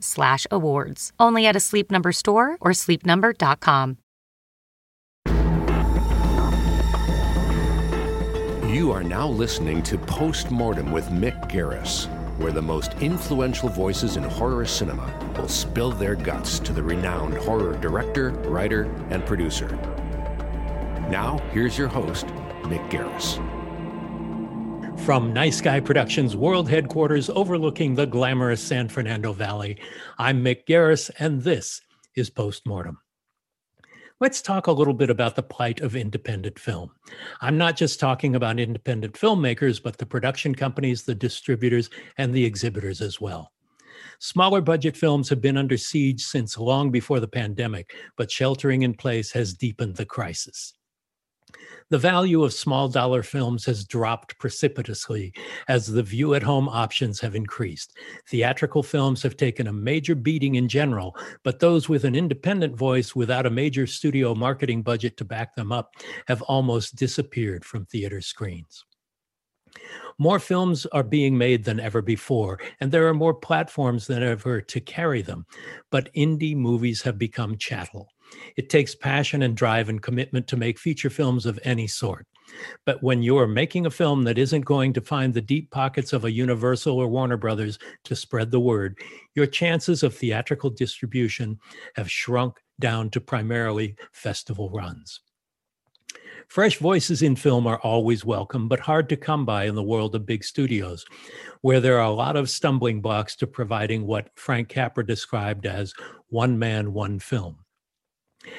slash awards. Only at a Sleep Number store or sleepnumber.com. You are now listening to Postmortem with Mick Garris, where the most influential voices in horror cinema will spill their guts to the renowned horror director, writer, and producer. Now, here's your host, Mick Garris. From Nice Guy Productions World Headquarters overlooking the glamorous San Fernando Valley, I'm Mick Garris, and this is Postmortem. Let's talk a little bit about the plight of independent film. I'm not just talking about independent filmmakers, but the production companies, the distributors, and the exhibitors as well. Smaller budget films have been under siege since long before the pandemic, but sheltering in place has deepened the crisis the value of small dollar films has dropped precipitously as the view at home options have increased. Theatrical films have taken a major beating in general, but those with an independent voice without a major studio marketing budget to back them up have almost disappeared from theater screens. More films are being made than ever before, and there are more platforms than ever to carry them. But indie movies have become chattel. It takes passion and drive and commitment to make feature films of any sort. But when you're making a film that isn't going to find the deep pockets of a Universal or Warner Brothers to spread the word, your chances of theatrical distribution have shrunk down to primarily festival runs. Fresh voices in film are always welcome, but hard to come by in the world of big studios, where there are a lot of stumbling blocks to providing what Frank Capra described as one man, one film.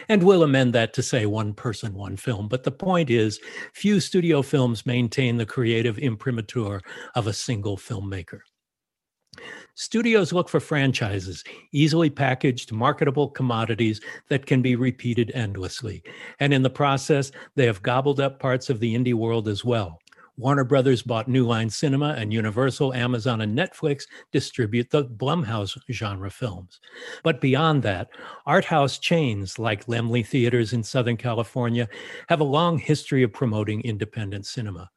And we'll amend that to say one person, one film. But the point is, few studio films maintain the creative imprimatur of a single filmmaker. Studios look for franchises, easily packaged, marketable commodities that can be repeated endlessly. And in the process, they have gobbled up parts of the indie world as well. Warner Brothers bought New Line Cinema, and Universal, Amazon, and Netflix distribute the Blumhouse genre films. But beyond that, art house chains like Laemmle Theaters in Southern California have a long history of promoting independent cinema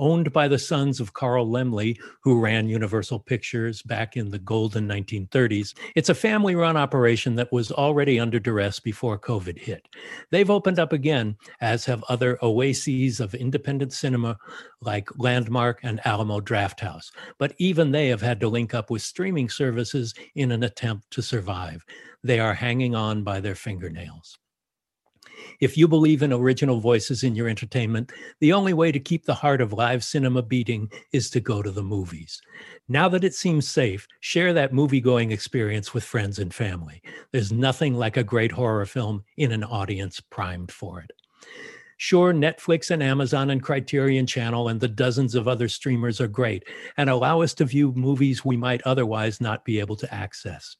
owned by the sons of Carl Laemmle, who ran Universal Pictures back in the golden 1930s. It's a family run operation that was already under duress before COVID hit. They've opened up again, as have other oases of independent cinema like Landmark and Alamo Drafthouse. But even they have had to link up with streaming services in an attempt to survive. They are hanging on by their fingernails. If you believe in original voices in your entertainment, the only way to keep the heart of live cinema beating is to go to the movies. Now that it seems safe, share that movie going experience with friends and family. There's nothing like a great horror film in an audience primed for it. Sure, Netflix and Amazon and Criterion Channel and the dozens of other streamers are great and allow us to view movies we might otherwise not be able to access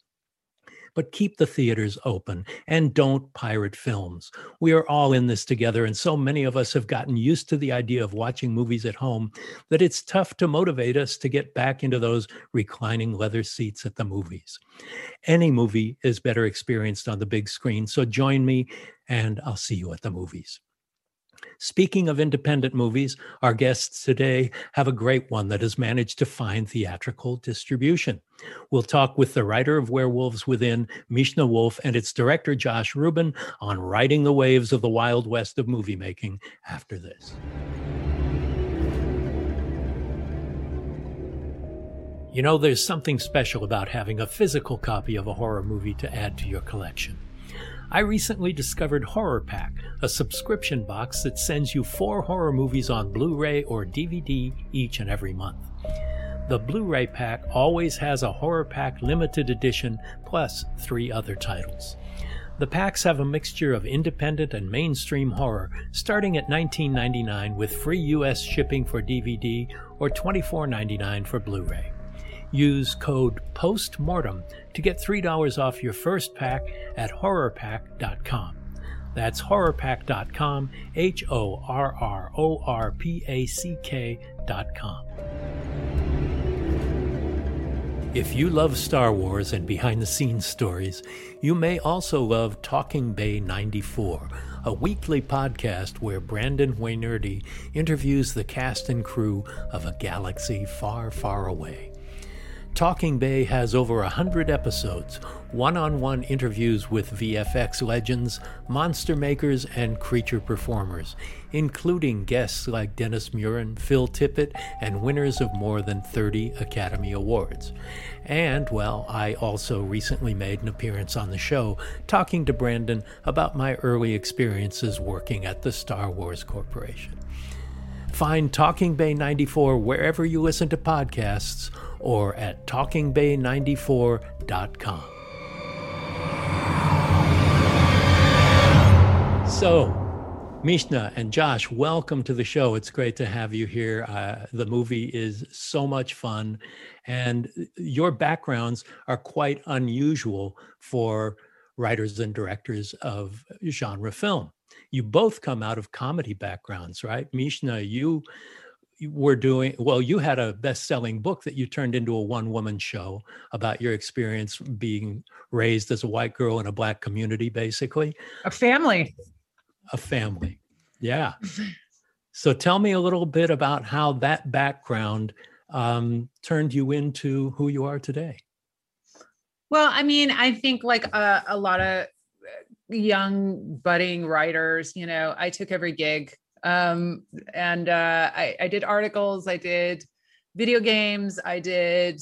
but keep the theaters open and don't pirate films. We are all in this together, and so many of us have gotten used to the idea of watching movies at home that it's tough to motivate us to get back into those reclining leather seats at the movies. Any movie is better experienced on the big screen, so join me, and I'll see you at the movies. Speaking of independent movies, our guests today have a great one that has managed to find theatrical distribution. We'll talk with the writer of Werewolves Within, Mishna Wolff, and its director, Josh Rubin, on riding the waves of the Wild West of movie making after this. You know, there's something special about having a physical copy of a horror movie to add to your collection. I recently discovered Horror Pack, a subscription box that sends you four horror movies on Blu ray or DVD each and every month. The Blu ray pack always has a Horror Pack limited edition plus three other titles. The packs have a mixture of independent and mainstream horror, starting at $19.99 with free US shipping for DVD or $24.99 for Blu ray. Use code POSTMORTEM to get $3 off your first pack at horrorpack.com. That's horrorpack.com, H O R R O R P A C K.com. If you love Star Wars and behind the scenes stories, you may also love Talking Bay 94, a weekly podcast where Brandon Wainerdi interviews the cast and crew of a galaxy far, far away. Talking Bay has over a hundred episodes, one on one interviews with VFX legends, monster makers, and creature performers, including guests like Dennis Muren, Phil Tippett, and winners of more than 30 Academy Awards. And, well, I also recently made an appearance on the show talking to Brandon about my early experiences working at the Star Wars Corporation. Find Talking Bay 94 wherever you listen to podcasts or at talkingbay94.com. So, Mishna and Josh, welcome to the show. It's great to have you here. Uh, the movie is so much fun, and your backgrounds are quite unusual for writers and directors of genre film. You both come out of comedy backgrounds, right? Mishna, you were doing well you had a best-selling book that you turned into a one-woman show about your experience being raised as a white girl in a black community basically. A family. A family. Yeah. So tell me a little bit about how that background um, turned you into who you are today. Well i mean i think like a, a lot of young budding writers you know i took every gig um, and uh, I, I did articles, I did video games, I did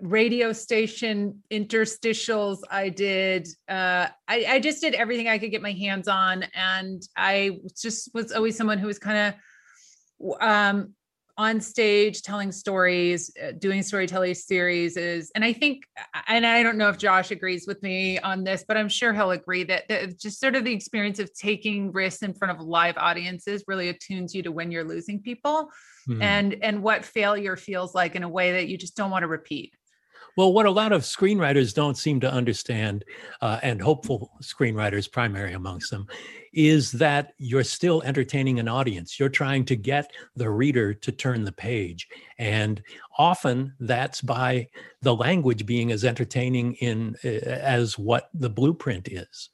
radio station interstitials i did uh I, I just did everything i could get my hands on. And i just was always someone who was kind of um on stage telling stories uh, doing storytelling series is and i think and i don't know if josh agrees with me on this but i'm sure he'll agree that, that just sort of the experience of taking risks in front of live audiences really attunes you to when you're losing people mm-hmm. and and what failure feels like in a way that you just don't want to repeat well, what a lot of screenwriters don't seem to understand, uh, and hopeful screenwriters, primary amongst them, is that you're still entertaining an audience. You're trying to get the reader to turn the page. And often that's by the language being as entertaining in uh, as what the blueprint is.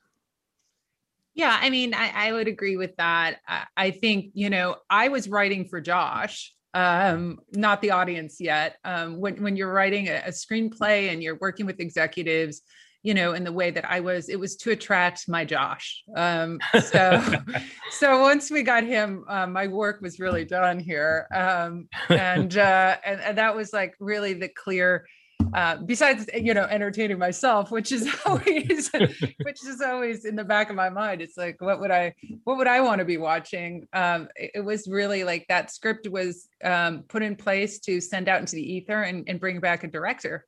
Yeah, I mean, I, I would agree with that. I, I think, you know, I was writing for Josh um, not the audience yet. Um, when when you're writing a, a, screenplay and you're working with executives, you know, in the way that I was, it was to attract my Josh. Um, so so once we got him, uh, my work was really done here, um, and, uh, and and that was like really the clear uh, besides you know entertaining myself which is always which is always in the back of my mind. It's like what would i what would i want to be watching? Um, it, it, was really like that script was um, put in place to send out into the ether and, and bring back a director.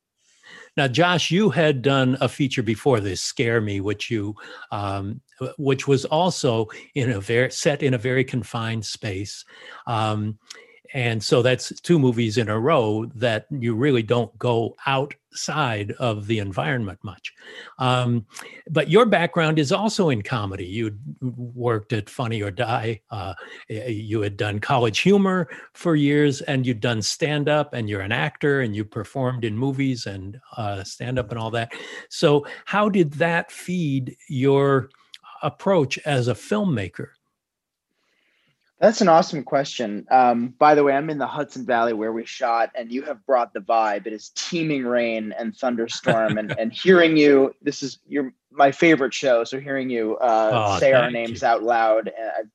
Now, Josh, you had done a feature before this, "Scare Me," which you, um, which was also in a very set in a very confined space. Um, and so that's two movies in a row that you really don't go outside of the environment much. Um, but your background is also in comedy. You worked at Funny or Die. Uh, you had done college humor for years, and you'd done stand up, and you're an actor, and you performed in movies and uh, stand up and all that. So, how did that feed your approach as a filmmaker? That's an awesome question. Um, by the way, I'm in the Hudson Valley where we shot, and you have brought the vibe. It is teeming rain and thunderstorm, and and hearing you. This is your my favorite show. So hearing you uh, oh, say our names you. out loud,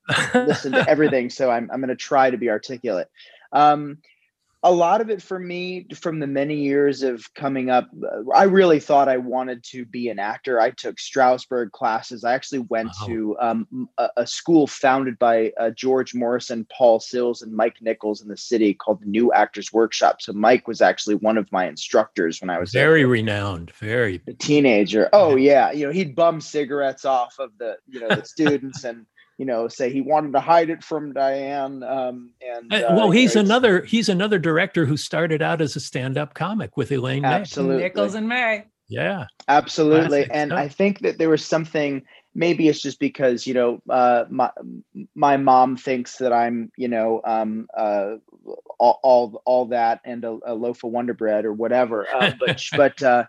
I've listened to everything. So I'm I'm going to try to be articulate. Um, a lot of it for me from the many years of coming up i really thought i wanted to be an actor. I took strasberg classes. I actually went wow. to um, a, a, school founded by uh, george morrison paul sills and mike nichols in the city called the new actors workshop. So mike was actually one of my instructors when i was very renowned very a teenager. Oh yeah. You know he'd bum cigarettes off of the you know the students and you know, say he wanted to hide it from Diane. Um, and uh, well, he's another he's another director who started out as a stand-up comic with Elaine absolutely. May. Nichols and May. Yeah, absolutely. Classic and stuff. I think that there was something. Maybe it's just because you know uh, my my mom thinks that I'm you know um, uh, all, all, all that and a, a, loaf of Wonder Bread or whatever. Uh, but but uh,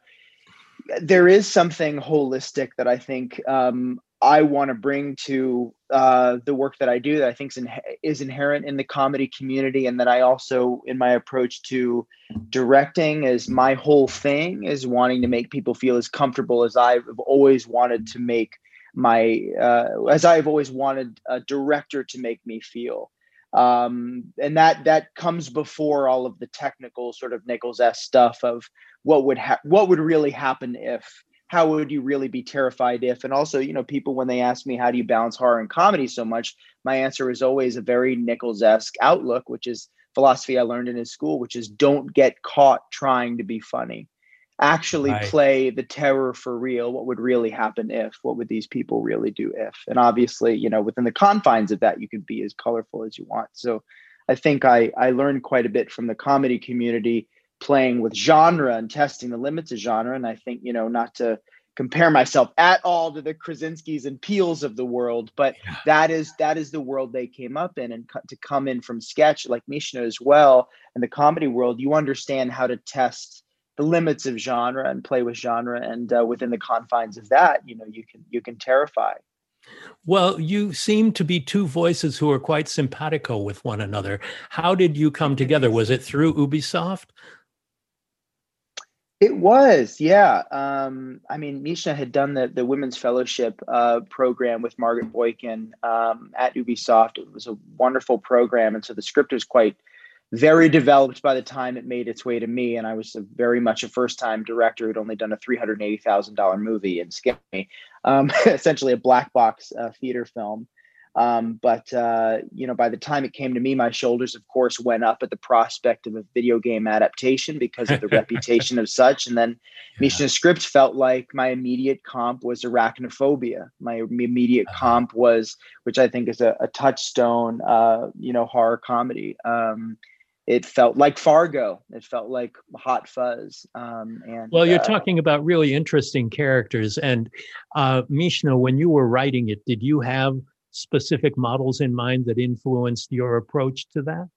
there is something holistic that I think um, I want to bring to uh, the work that I do that I think is, in, is inherent in the comedy community, and that I also, in my approach to directing, is my whole thing is wanting to make people feel as comfortable as I've always wanted to make my, uh, as I've always wanted a director to make me feel. Um, and that that comes before all of the technical sort of Nichols S stuff of what would ha- what would really happen if how would you really be terrified if and also you know people when they ask me how do you balance horror and comedy so much? my answer is always a very nichols-esque outlook which is philosophy i learned in his school which is don't get caught trying to be funny. Actually right. play the terror for real. What would really happen if? What would these people really do if? And obviously you know within the confines of that you can be as colorful as you want. So i think i i learned quite a bit from the comedy community playing with genre and testing the limits of genre. And I think, you know, not to compare myself at all to the Krasinskis and Peels of the world, but yeah. that is that is the world they came up in, and to come in from sketch like Mishna as well, in the comedy world, you understand how to test the limits of genre and play with genre, and uh, within the confines of that, you know, you can you can terrify. Well, you seem to be two voices who are quite simpatico with one another. How did you come together? Was it through Ubisoft? It was, yeah. Um, I mean, Mishna had done the the women's fellowship uh, program with Margaret Boykin um, at Ubisoft. It was a wonderful program, and so the script was quite very developed by the time it made its way to me. And I was very much a first time director who'd only done a three hundred eighty thousand dollar movie and skipped me, um, essentially a black box uh, theater film. Um, but uh, you know, by the time it came to me, my shoulders, of course, went up at the prospect of a video game adaptation because of the reputation of such. And then yeah. Mishna's script felt like my immediate comp was arachnophobia. My immediate uh-huh. comp was, which I think is a, a touchstone, uh, you know, horror comedy. Um, it felt like Fargo. It felt like Hot Fuzz. Um, and well, you're uh, talking about really interesting characters. And uh, Mishna, when you were writing it, did you have specific models in mind that influenced your approach to that?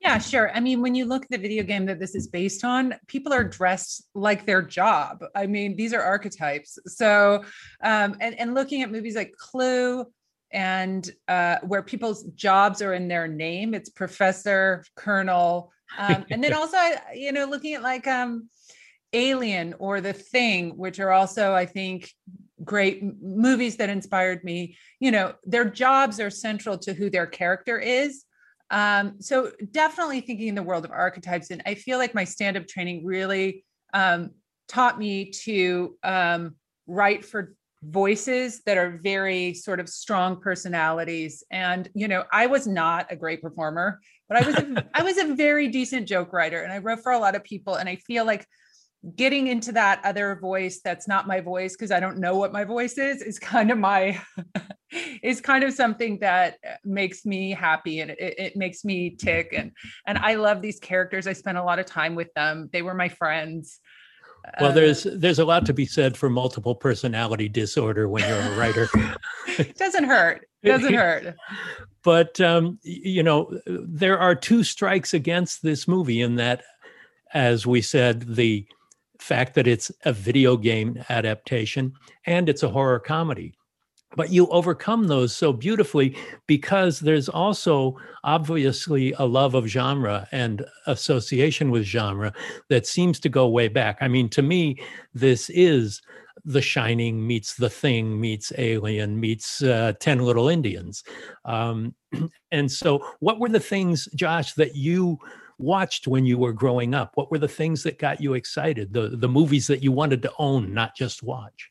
Yeah, sure. I mean, when you look at the video game that this is based on, people are dressed like their job. I mean, these are archetypes. So, um, and, and looking at movies like Clue and uh, where people's jobs are in their name, it's professor, colonel. Um, and then also, you know, looking at like um, Alien or The Thing, which are also, I think, great movies that inspired me. You know their jobs are central to who their character is. Um, so definitely thinking in the world of archetypes and i feel like my stand-up training really um, taught me to um, write for voices that are very sort of strong personalities. And you know i was not a great performer but i was a, i was a very decent joke writer and i wrote for a lot of people and i feel like getting into that other voice that's not my voice because I don't know what my voice is is kind of my is kind of something that makes me happy and it, it, makes me tick and and I love these characters. I spent a lot of time with them. They were my friends. Well, there's uh, there's a lot to be said for multiple personality disorder when you're a writer. it doesn't hurt. It doesn't hurt. but um, you know, there are two strikes against this movie in that, as we said, the fact that it's a video game adaptation and it's a horror comedy. But you overcome those so beautifully because there's also obviously a love of genre and association with genre that seems to go way back. I mean, to me, this is The Shining meets The Thing meets Alien meets uh, 10 Little Indians. Um, and so, what were the things, Josh, that you watched when you were growing up? What were the things that got you excited? The the movies that you wanted to own, not just watch.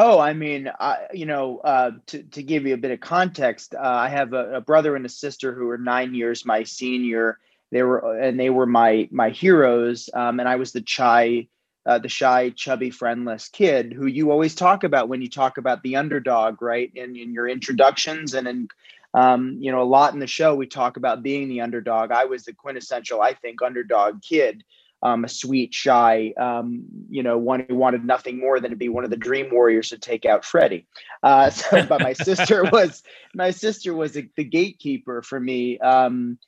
Oh, I mean, I, you know, uh, to to give you a bit of context, uh, I have a, a, brother and a sister who are nine years my senior. They were and they were my my heroes, um, and I was the shy, uh, the shy, chubby, friendless kid who you always talk about when you talk about the underdog, right? In in your introductions and in um, you know, a lot in the show we talk about being the underdog. I was the quintessential, I think, underdog kid um, a sweet, shy, um, you know, one who wanted nothing more than to be one of the dream warriors to take out Freddy. Uh, so, but my sister was my sister was a, the gatekeeper for me um,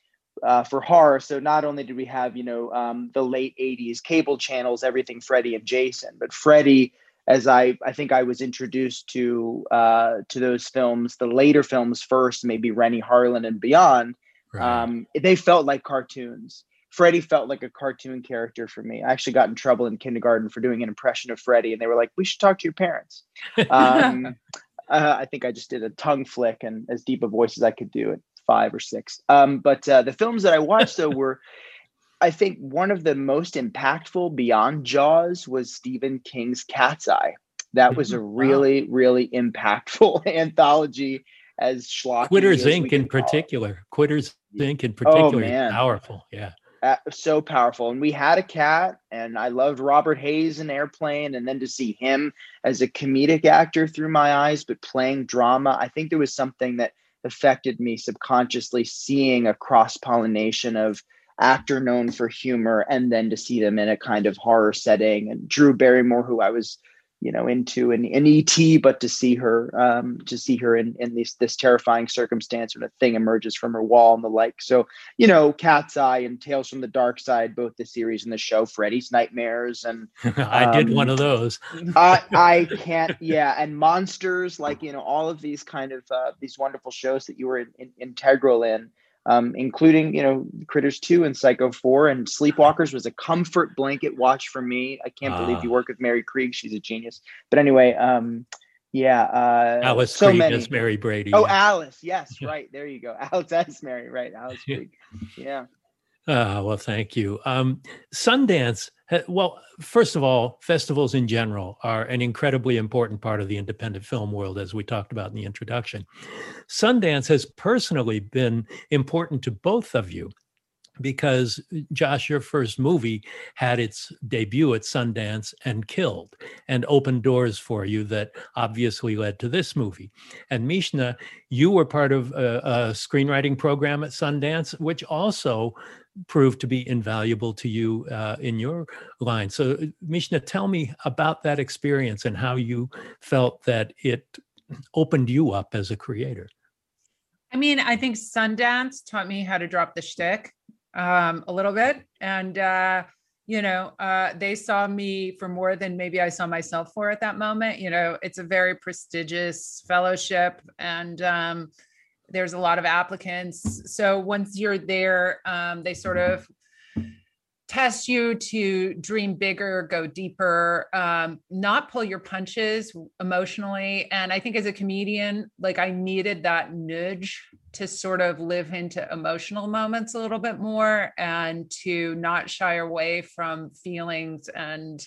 uh, for horror. So not only did we have you know um, the late '80s cable channels, everything Freddy and Jason, but Freddy. As I, I think I was introduced to uh, to those films, the later films first, maybe Renny Harlin and beyond. Right. Um, they felt like cartoons Freddy felt like a cartoon character for me. I actually got in trouble in kindergarten for doing an impression of Freddy, and they were like, "We should talk to your parents." Um, uh, I think I just did a tongue flick and as deep a voice as I could do at five or six. Um, but uh, the films that I watched though were, I think, one of the most impactful beyond Jaws was Stephen King's Cat's Eye. That was a really, wow. really impactful anthology as schlocky. Quitters Inc. in particular. Quitters Inc. in particular. Oh, powerful. Yeah uh, so powerful. And we had a cat, and I loved Robert Hays in Airplane, and then to see him as a comedic actor through my eyes, but playing drama, I think there was something that affected me subconsciously, seeing a cross pollination of actor known for humor, and then to see them in a kind of horror setting. And Drew Barrymore, who I was you know into an, an et but to see her um, to see her in in this this terrifying circumstance when a thing emerges from her wall and the like. So you know cat's eye and tales from the dark side both the series and the show freddy's nightmares and i um, did one of those. I i can't yeah and monsters like you know all of these kind of uh, these wonderful shows that you were in, in, integral in um, including you know Critters Two and Psycho Four and Sleepwalkers was a comfort blanket watch for me. I can't uh, believe ah. you work with Mary Krige; she's a genius. But anyway, um, yeah, uh, Alice so Krige many. as Mary Brady. Oh, yeah. Alice, yes, right there you go. Alice as Mary, right? Alice Krige, yeah. Uh, well, thank you. Um, Sundance, Uh, well, first of all, festivals in general are an incredibly important part of the independent film world, as we talked about in the introduction. Sundance has personally been important to both of you because Josh, your first movie had its debut at Sundance and killed and opened doors for you that obviously led to this movie. And Mishna, you were part of a, a screenwriting program at Sundance, which also proved to be invaluable to you uh, in your line. So, Mishna, tell me about that experience and how you felt that it opened you up as a creator. I mean, I think Sundance taught me how to drop the shtick um, a little bit, and uh, you know, uh, they saw me for more than maybe I saw myself for at that moment. You know, it's a very prestigious fellowship, and um, there's a lot of applicants. So once you're there, um, they sort of test you to dream bigger, go deeper, um, not pull your punches emotionally. And I think as a comedian, like I needed that nudge to sort of live into emotional moments a little bit more and to not shy away from feelings. And,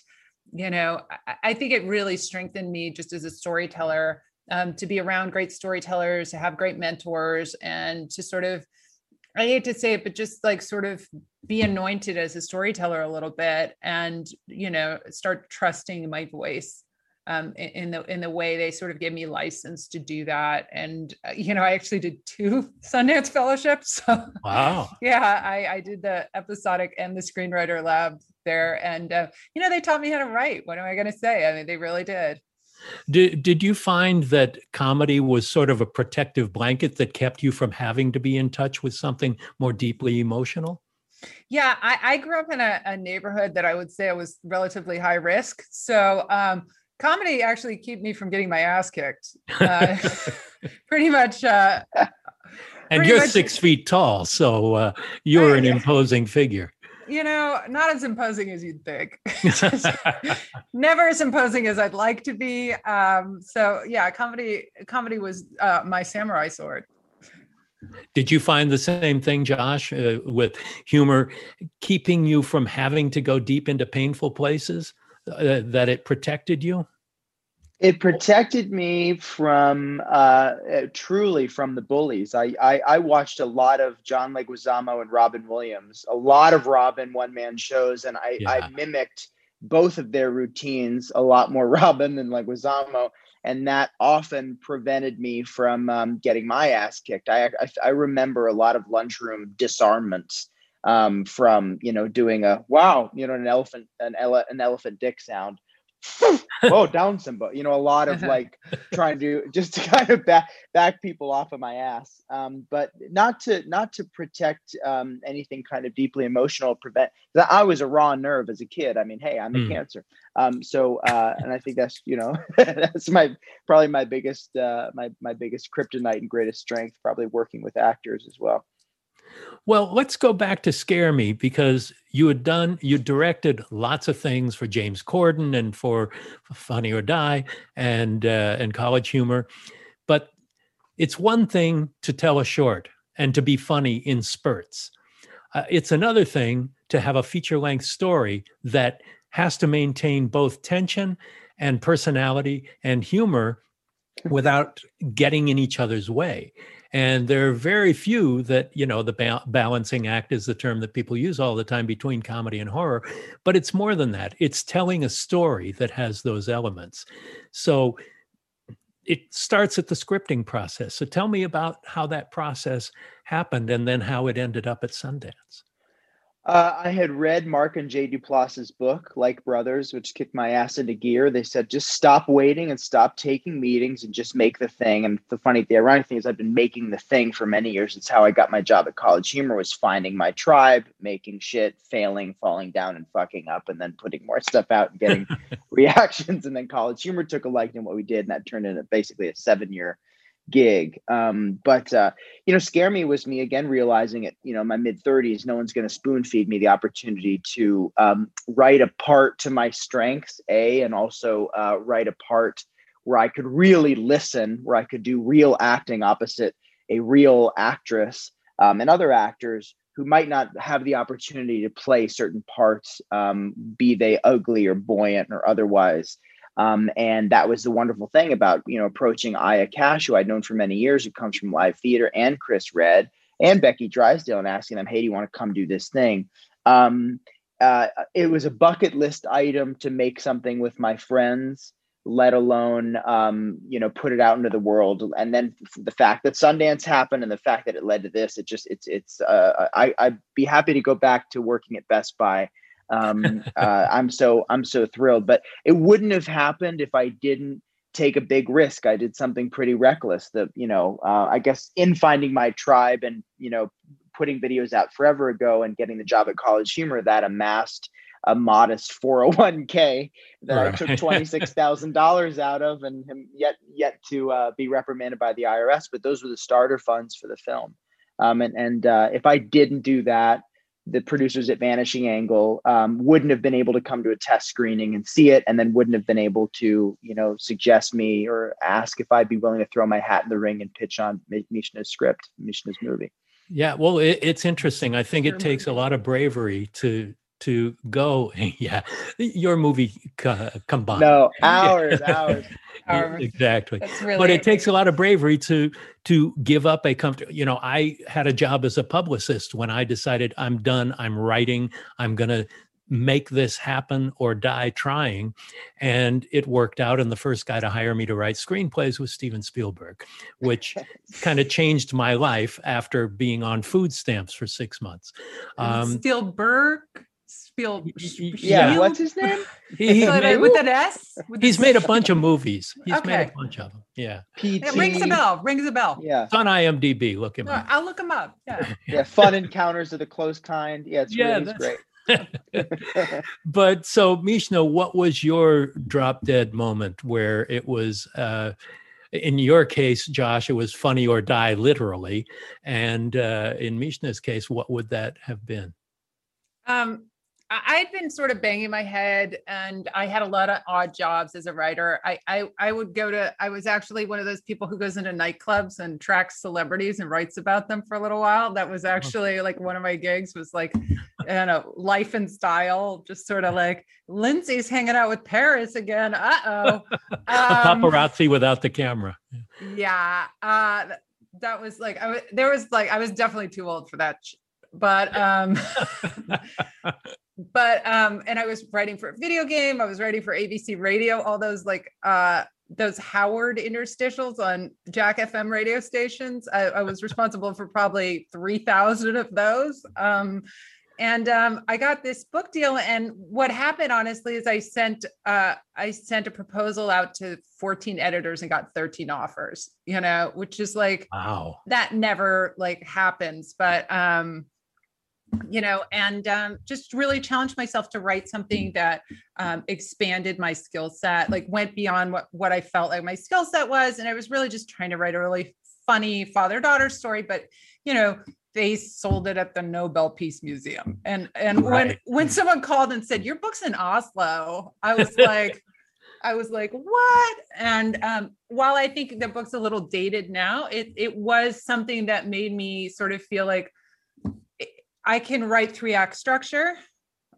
you know, I, I think it really strengthened me just as a storyteller um, to be around great storytellers, to have great mentors, and to sort of, I hate to say it, but just like sort of be anointed as a storyteller a little bit and, you know, start trusting my voice um, in the in the way they sort of gave me license to do that. And uh, you know, I actually did two Sundance fellowships. So, wow. yeah, I, I did the episodic and the screenwriter lab there, and uh, you know, they taught me how to write. What am I going to say? I mean, they really did. Did, did you find that comedy was sort of a protective blanket that kept you from having to be in touch with something more deeply emotional? Yeah, I, I grew up in a, a, neighborhood that I would say I was relatively high risk. So um, comedy actually kept me from getting my ass kicked. Uh, pretty much. Uh, and you're much, six feet tall, so uh, you're an imposing figure you know, not as imposing as you'd think. Never as imposing as I'd like to be. Um, so yeah, comedy comedy was uh, my samurai sword. Did you find the same thing, Josh, uh, with humor keeping you from having to go deep into painful places? Uh, that it protected you? It protected me from uh, uh, truly from the bullies. I, I, I watched a lot of John Leguizamo and Robin Williams, a lot of Robin one man shows, and I, yeah. I mimicked both of their routines a lot more Robin than Leguizamo, and that often prevented me from um, getting my ass kicked. I, I, I remember a lot of lunchroom disarmaments um, from you know doing a wow you know an elephant an, ele- an elephant dick sound oh down symbol you know a lot of like trying to just to kind of back back people off of my ass. Um, but not to not to protect um, anything kind of deeply emotional prevent that i was a raw nerve as a kid. I mean hey i'm a mm. cancer. Um, so uh, and i think that's you know that's my probably my biggest uh, my my biggest kryptonite and greatest strength probably working with actors as well well, let's go back to Scare Me because you had done, you directed lots of things for James Corden and for Funny or Die and uh, and College Humor, but it's one thing to tell a short and to be funny in spurts. Uh, it's another thing to have a feature length story that has to maintain both tension and personality and humor without getting in each other's way and there are very few that you know the ba- balancing act is the term that people use all the time between comedy and horror but it's more than that. It's telling a story that has those elements. So it starts at the scripting process. So tell me about how that process happened and then how it ended up at sundance uh, I had read Mark and Jay Duplass's book, Like Brothers, which kicked my ass into gear. They said, just stop waiting and stop taking meetings and just make the thing. And the funny, the ironic thing is, I've been making the thing for many years. It's how I got my job at College Humor was finding my tribe, making shit, failing, falling down, and fucking up, and then putting more stuff out and getting reactions. And then College Humor took a liking to what we did, and that turned into basically a seven year gig. Um, but uh, you know, scare me was me again realizing it. You know, my mid thirties, no one's going to spoon feed me the opportunity to um, write a part to my strengths, a, and also uh, write a part where I could really listen, where I could do real acting opposite a real actress um, and other actors who might not have the opportunity to play certain parts, um, be they ugly or buoyant or otherwise. Um, and that was the wonderful thing about you know approaching Aya Cash, who I'd known for many years, who comes from live theater, and Chris Redd and Becky Drysdale, and asking them, "Hey, do you want to come do this thing?" Um, uh, it was a bucket list item to make something with my friends, let alone um, you know put it out into the world. And then the fact that Sundance happened and the fact that it led to this, it just it's it's. Uh, I I'd be happy to go back to working at Best Buy um, uh, I'm so I'm so thrilled. But it wouldn't have happened if I didn't take a big risk. I did something pretty reckless. That you know, uh, I guess in finding my tribe and you know putting videos out forever ago and getting the job at College Humor that amassed a modest 401k that right. I took $26,000 out of and yet yet to uh, be reprimanded by the IRS. But those were the starter funds for the film. Um, and and uh, if I didn't do that, the producers at Vanishing Angle um, wouldn't have been able to come to a test screening and see it, and then wouldn't have been able to, you know, suggest me or ask if I'd be willing to throw my hat in the ring and pitch on Mishna's script, Mishna's movie. Yeah, well, it, it's interesting. I think it takes a lot of bravery to to go. Yeah, your movie co- combined. No, hours, hours. hours. exactly. Really but it takes a lot of bravery to to give up a comfort. You know, I had a job as a publicist when I decided I'm done. I'm writing. I'm gonna make this happen or die trying. And it worked out. And the first guy to hire me to write screenplays was Steven Spielberg, which kind of changed my life after being on food stamps for six months. Um, Spielberg? Spiel. Yeah, what's his name? He, made, with an S. With he's made a bunch of movies. He's okay. made a bunch of them. Yeah. PT. It rings a bell. Rings a bell. Yeah. It's on IMDb. Look him up. I'll look him up. Yeah. yeah. Fun encounters of the close kind. Yeah, it's yeah, really great. but so Mishna, what was your drop dead moment where it was uh, in your case, Josh, it was funny or die literally. And uh, in Mishna's case, what would that have been? Um, I had been sort of banging my head and I had a lot of odd jobs as a writer. I, I I would go to I was actually one of those people who goes into nightclubs and tracks celebrities and writes about them for a little while. That was actually like one of my gigs was like you know life and style, just sort of like Lindsay's hanging out with Paris again. Uh-oh. Um, paparazzi without the camera. Yeah. Uh that was like I was there was like I was definitely too old for that but um but um and i was writing for a video game i was writing for abc radio all those like uh those howard interstitials on jack fm radio stations i, I was responsible for probably 3000 of those um and um, I got this book deal. And what happened, honestly, is I sent uh, I sent a proposal out to 14 editors and got 13 offers. You know, which is like wow, that never like happens. But um, you know, and um, just really challenged myself to write something that um, expanded my skill set, like went beyond what what I felt like my skill set was, and I was really just trying to write a really funny father daughter story. But you know, they sold it at the Nobel Peace Museum, and and right. when when someone called and said your book's in Oslo, I was like. I was like, what? And um, while I think the book's a little dated now, it it was something that made me sort of feel like I can write three act structure.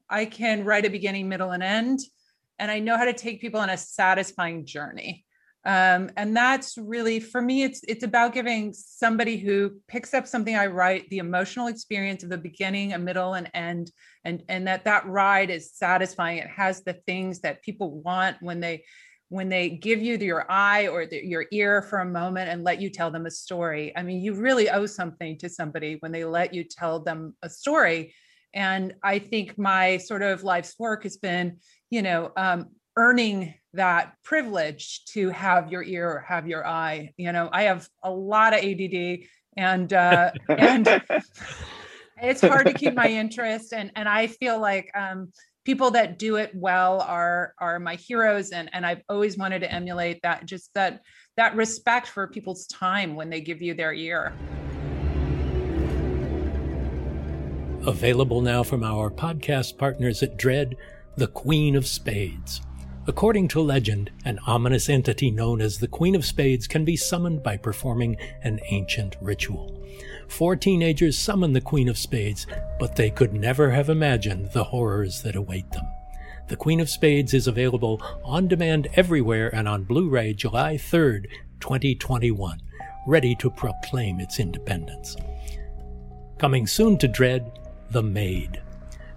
I can write a beginning, middle, and end. And I know how to take people on a satisfying journey. Um, and that's really for me, it's it's about giving somebody who picks up something I write the emotional experience of the beginning, a middle, and end, and and that that ride is satisfying. It has the things that people want when they when they give you your eye or the, your ear for a moment and let you tell them a story. I mean, you really owe something to somebody when they let you tell them a story. And I think my sort of life's work has been, you know, um, earning that privilege to have your ear or have your eye. You know, I have a lot of ADD and uh, and it's hard to keep my interest and and I feel like um, people that do it well are are my heroes and and I've always wanted to emulate that just that that respect for people's time when they give you their ear. Available now from our podcast partners at Dread, the Queen of Spades. According to legend, an ominous entity known as the Queen of Spades can be summoned by performing an ancient ritual. Four teenagers summon the Queen of Spades, but they could never have imagined the horrors that await them. The Queen of Spades is available on demand everywhere and on Blu ray July 3rd, 2021, ready to proclaim its independence. Coming soon to Dread, The Maid.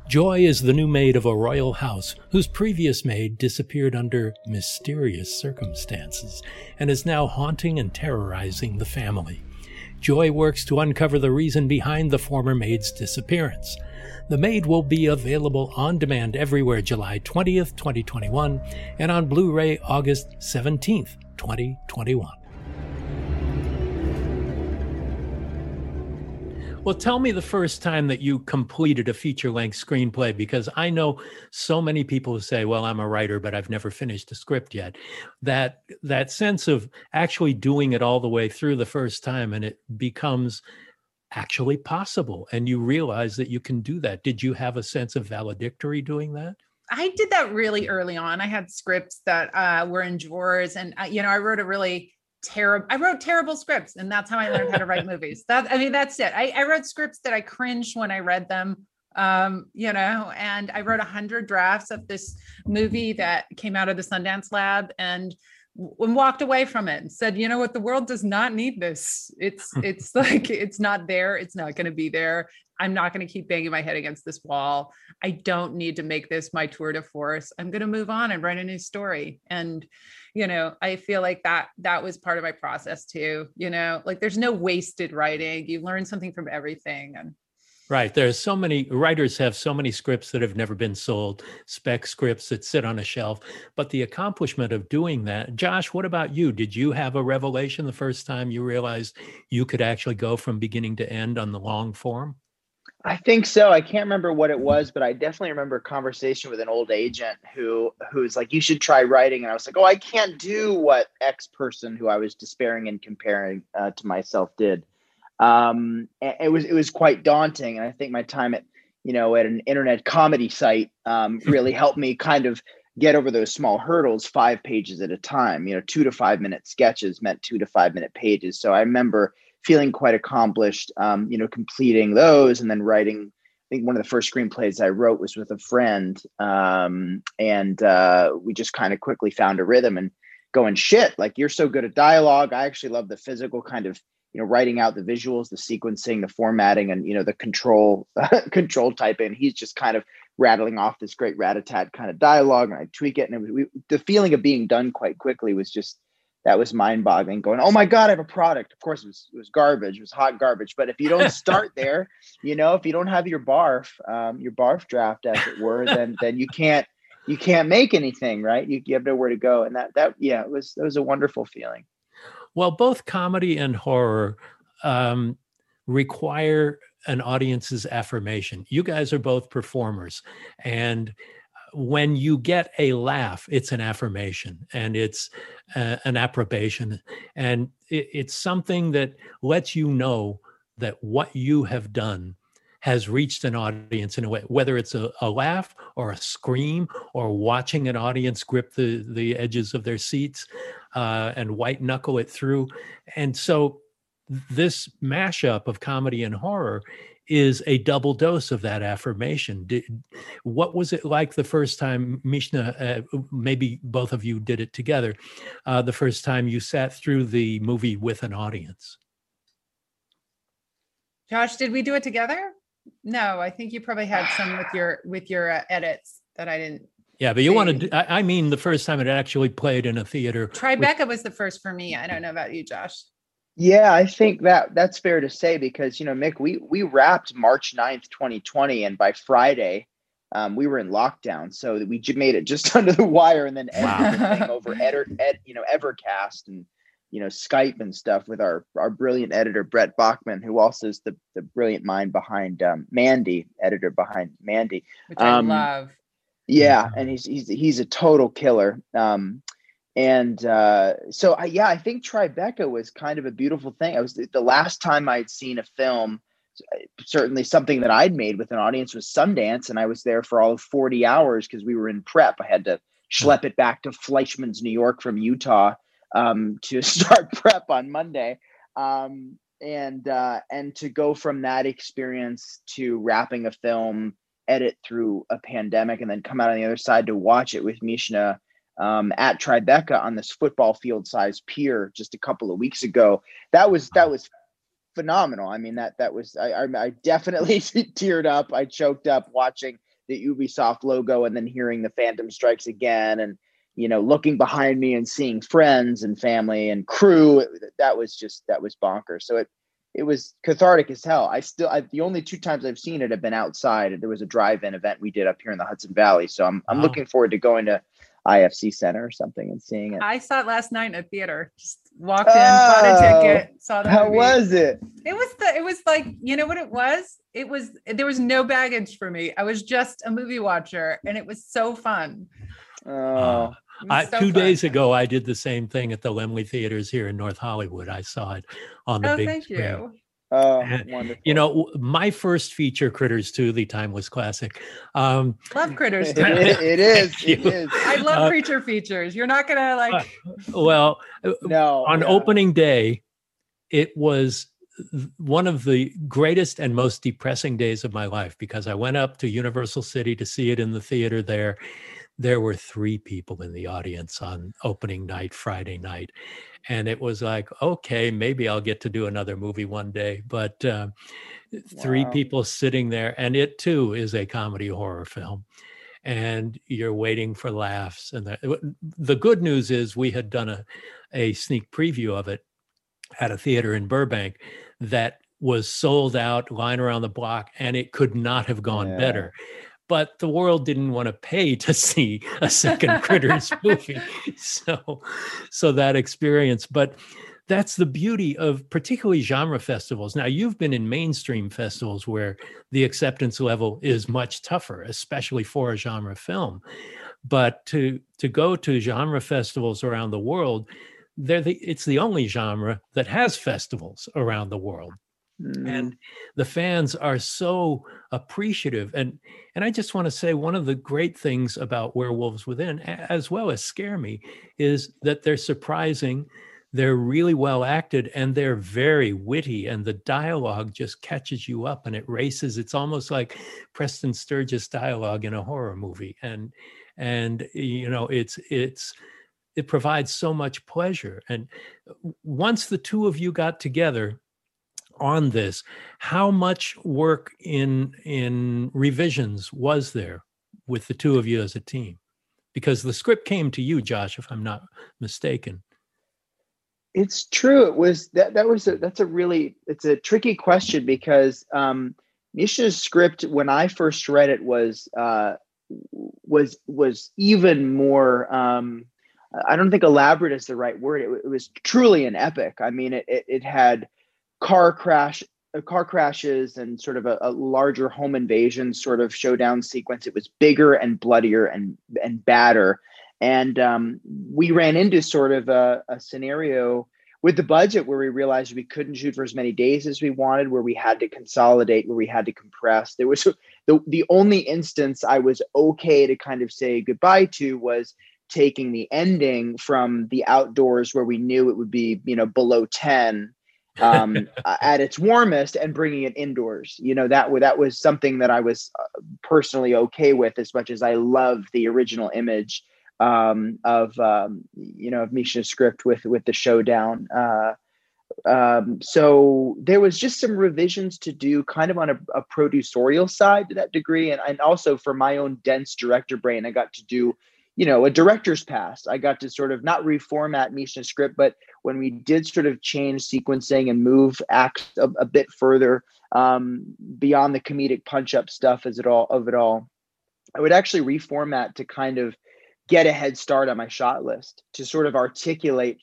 Joy is the new maid of a royal house whose previous maid disappeared under mysterious circumstances and is now haunting and terrorizing the family. Joy works to uncover the reason behind the former maid's disappearance. The Maid will be available on demand everywhere July 20th, 2021, and on Blu ray August 17th, 2021. Well, tell me the first time that you completed a feature length screenplay because I know so many people who say, "Well, I'm a writer, but I've never finished a script yet." That that sense of actually doing it all the way through the first time and it becomes actually possible and you realize that you can do that. Did you have a sense of valedictory doing that? I did that really early on. I had scripts that uh, were in drawers, and uh, you know, I wrote a really terrible i wrote terrible scripts and that's how i learned how to write movies. That i mean that's it. I, I wrote scripts that i cringed when i read them um you know and i wrote a hundred drafts of this movie that came out of the sundance lab and and walked away from it and said you know what? The world does not need this. It's it's like it's not there. It's not going to be there. I'm not going to keep banging my head against this wall. I don't need to make this my tour de force. I'm going to move on and write a new story. And you know i feel like that that was part of my process too you know like there's no wasted writing you learn something from everything and Right. There's so many writers have so many scripts that have never been sold, spec scripts that sit on a shelf. But the accomplishment of doing that, Josh, what about you? Did you have a revelation the first time you realized you could actually go from beginning to end on the long form? I think so. I can't remember what it was, but I definitely remember a conversation with an old agent who who's like, "You should try writing," and I was like, "Oh, I can't do what X person who I was despairing and comparing uh, to myself did." Um, it was it was quite daunting, and I think my time at you know, at an internet comedy site um, really helped me kind of get over those small hurdles five pages at a time. You know, two to five minute sketches meant two to five minute pages. So I remember feeling quite accomplished, um, you know, completing those and then writing. I think one of the first screenplays I wrote was with a friend, um, and uh, we just kind of quickly found a rhythm and going shit. Like you're so good at dialogue. I actually love the physical kind of you know writing out the visuals the sequencing the formatting and you know the control control typing he's just kind of rattling off this great rat-a-tat kind of dialogue and i tweak it and it was, we, the feeling of being done quite quickly was just that was mind-boggling going oh my god i have a product. Of course it was, it was garbage it was hot garbage but if you don't start there you know if you don't have your barf um, your barf draft as it were then then you can't you can't make anything right? You, you have nowhere to go and that that yeah it was it was a wonderful feeling. Well, both comedy and horror um, require an audience's affirmation. You guys are both performers, and when you get a laugh, it's an affirmation and it's uh, an approbation, and it, it's something that lets you know that what you have done has reached an audience in a way, whether it's a, a, laugh or a scream or watching an audience grip the, the edges of their seats uh, and white knuckle it through. And so this mashup of comedy and horror is a double dose of that affirmation. Did, what was it like the first time, Mishna? Uh, maybe both of you did it together. Uh, the first time you sat through the movie with an audience. Josh, did we do it together? No, I think you probably had some with your with your uh, edits that I didn't yeah, but you want to, I mean, the first time it actually played in a theater. Tribeca was the first for me. I don't know about you, Josh. Yeah, I think that that's fair to say because, you know, Mick, we, we wrapped March 9th, 2020. And by Friday, um, we were in lockdown. So we made it just under the wire and then wow. over, ed, ed, you know, Evercast and, you know, Skype and stuff with our, our brilliant editor, Brett Bachman, who also is the, the brilliant mind behind um, Mandy, editor behind Mandy. Which um, I love yeah, and he's he's he's a total killer. Um, and uh, so I, yeah, I think Tribeca was kind of a beautiful thing. I was the last time I'd seen a film, certainly something that I'd made with an audience was Sundance, and I was there for all of forty hours because we were in prep. I had to schlep it back to Fleischmanns, New York, from Utah um, to start prep on Monday. Um, and uh, and to go from that experience to wrapping a film edit through a pandemic and then come out on the other side to watch it with Mishna um, at Tribeca on this football field size pier just a couple of weeks ago. That was that was phenomenal. I mean that that was I, I, I definitely teared up. I choked up watching the Ubisoft logo and then hearing the Phantom Strikes again and you know looking behind me and seeing friends and family and crew. That was just that was bonkers. So it it was cathartic as hell. I still, I, the only two times I've seen it have been outside. There was a drive-in event we did up here in the Hudson Valley, so I'm I'm looking forward to going to IFC Center or something and seeing it. I saw it last night in a theater. Just walked in, bought a oh, ticket, saw the. How movie. was it? It was the. It was like you know what it was. It was there was no baggage for me. I was just a movie watcher, and it was so fun. Oh. Uh, I, so two fun. days ago, I did the same thing at the Laemmle Theaters here in North Hollywood. I saw it on the oh, big thank screen. You. Oh, wonderful. You know, my first feature, Critters 2, the timeless classic. Um, love Critters 2. it, it is. It is. I love uh, creature features. You're not going to like. Uh, well, uh, no. On yeah. opening day, it was one of the greatest and most depressing days of my life because I went up to Universal City to see it in the theater there there were three people in the audience on opening night, Friday night. And it was like, okay, maybe I'll get to do another movie one day. But uh, wow. three people sitting there, and it too is a comedy horror film. And you're waiting for laughs. And the, the good news is, we had done a, a sneak preview of it at a theater in Burbank that was sold out, line around the block, and it could not have gone yeah. better but the world didn't want to pay to see a second critters movie. So so that experience but that's the beauty of particularly genre festivals. Now you've been in mainstream festivals where the acceptance level is much tougher especially for a genre film. But to to go to genre festivals around the world they're the, it's the only genre that has festivals around the world mm. and the fans are so appreciative and and i just want to say one of the great things about werewolves within as well as scare me is that they're surprising they're really well acted and they're very witty and the dialogue just catches you up and it races it's almost like preston sturges dialogue in a horror movie and and you know it's it's it provides so much pleasure and once the two of you got together on this how much work in in revisions was there with the two of you as a team because the script came to you josh if i'm not mistaken it's true. It was that that was a that's a really it's a tricky question because um Misha's script when I first read it was uh was was even more um I don't think elaborate is the right word. It, it was truly an epic. I mean, it, it, it had car crash, uh, car crashes, and sort of a, a, larger home invasion sort of showdown sequence. It was bigger and bloodier and and badder. And um, we ran into sort of a, a scenario with the budget where we realized we couldn't shoot for as many days as we wanted, where we had to consolidate, where we had to compress. There was the, the only instance I was okay to kind of say goodbye to was taking the ending from the outdoors where we knew it would be, you know, below 10 um, at its warmest and bringing it indoors. You know, that, that was something that I was uh, personally okay with as much as I love the original image um, of um, you know of Misha's script with with the showdown. Uh, um, so there was just some revisions to do, kind of on a, a producerial side to that degree, and and also for my own dense director brain, I got to do you know a director's pass. I got to sort of not reformat Misha's script, but when we did sort of change sequencing and move acts a, a bit further um, beyond the comedic punch up stuff as it all of it all, I would actually reformat to kind of get a head start on my shot list to sort of articulate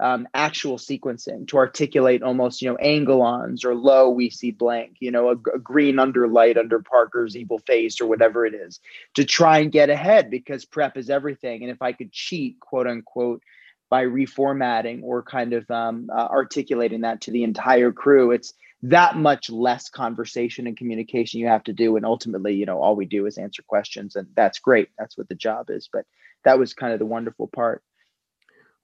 um, actual sequencing to articulate almost you know angle-ons or low we see blank you know a, a, green underlight under parker's evil face or whatever it is to try and get ahead because prep is everything. And if i could cheat quote unquote by reformatting or kind of um, uh, articulating that to the entire crew it's that much less conversation and communication you have to do. And ultimately you know all we do is answer questions. And that's great. That's what the job is. But that was kind of the wonderful part.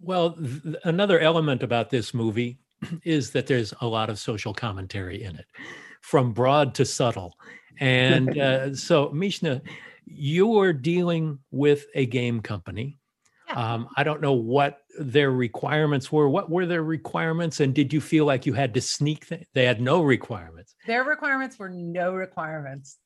Well, th- another element about this movie is that there's a lot of social commentary in it, from broad to subtle. And uh, so, Mishna, you were dealing with a game company. Um, I don't know what their requirements were. What were their requirements? And did you feel like you had to sneak? Th- they had no requirements. Their requirements were no requirements.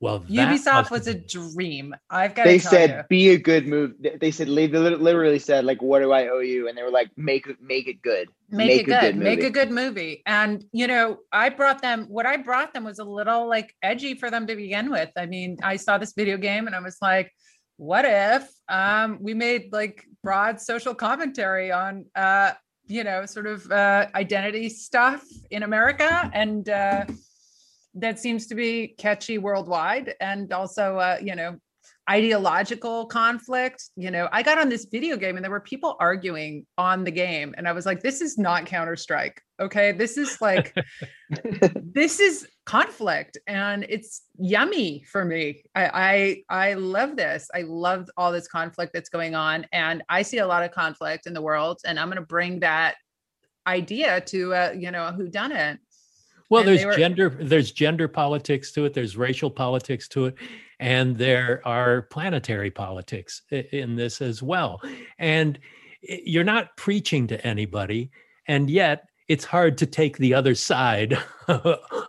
Well, Ubisoft was a dream. I've got. They said, you. "Be a good move." They said, they literally said, "Like, what do I owe you?" And they were like, "Make make it good. Make, make it good. good make a good movie." And you know, I brought them. What I brought them was a little like edgy for them to begin with. I mean, I saw this video game and I was like, "What if um, we made like broad social commentary on?" Uh, you know, sort of uh, identity stuff in America and uh, that seems to be catchy worldwide and also uh, you know ideological conflict. You know i got on this video game and there were people arguing on the game and i was like this is not counter strike okay? This is like this is conflict and it's yummy for me. I, I i love this. I love all this conflict that's going on and i see a lot of conflict in the world and i'm going to bring that idea to uh, you know who done it well, and there's were, gender, there's gender politics to it, there's racial politics to it, and there are planetary politics in this as well. And you're not preaching to anybody, and yet it's hard to take the other side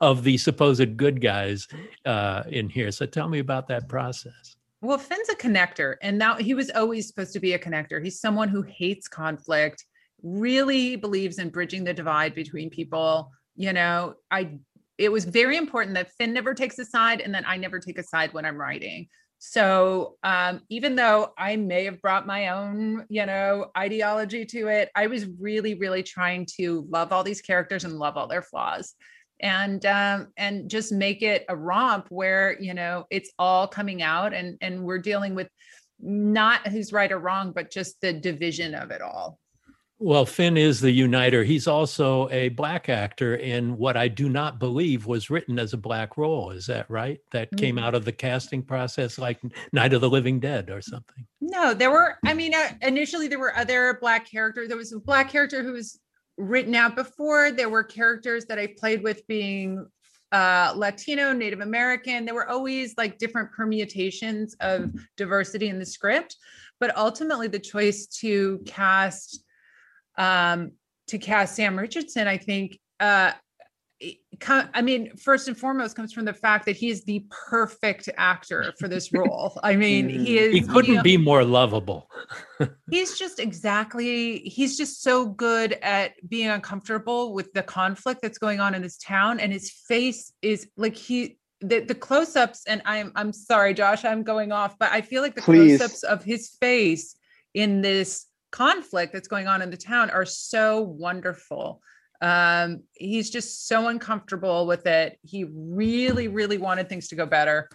of the supposed good guys uh, in here. So tell me about that process. Well, Finn's a connector, and now he was always supposed to be a connector. He's someone who hates conflict, really believes in bridging the divide between people you know i it was very important that finn never takes a side and that i never take a side when i'm writing. So um, even though i may have brought my own you know ideology to it i was really really trying to love all these characters and love all their flaws and um, and just make it a romp where you know it's all coming out and and we're dealing with not who's right or wrong but just the division of it all Well, Finn is the uniter. He's also a black actor in what I do not believe was written as a black role. Is that right? That came Mm. out of the casting process, like Night of the Living Dead or something. No, there were. I mean, uh, initially there were other black characters. There was a black character who was written out before. There were characters that I played with being uh, Latino, Native American. There were always like different permutations of diversity in the script, but ultimately the choice to cast um, to cast Sam Richardson, I think. Uh, I mean, first and foremost, comes from the fact that he is the perfect actor for this role. I mean, he is. He couldn't you know, be more lovable. he's just exactly he's just so good at being uncomfortable with the conflict that's going on in this town and his face is like he the, the close-ups and i'm i'm sorry josh i'm going off but i feel like the Please. close-ups of his face in this conflict that's going on in the town are so wonderful. Um he's just so uncomfortable with it. He really really wanted things to go better.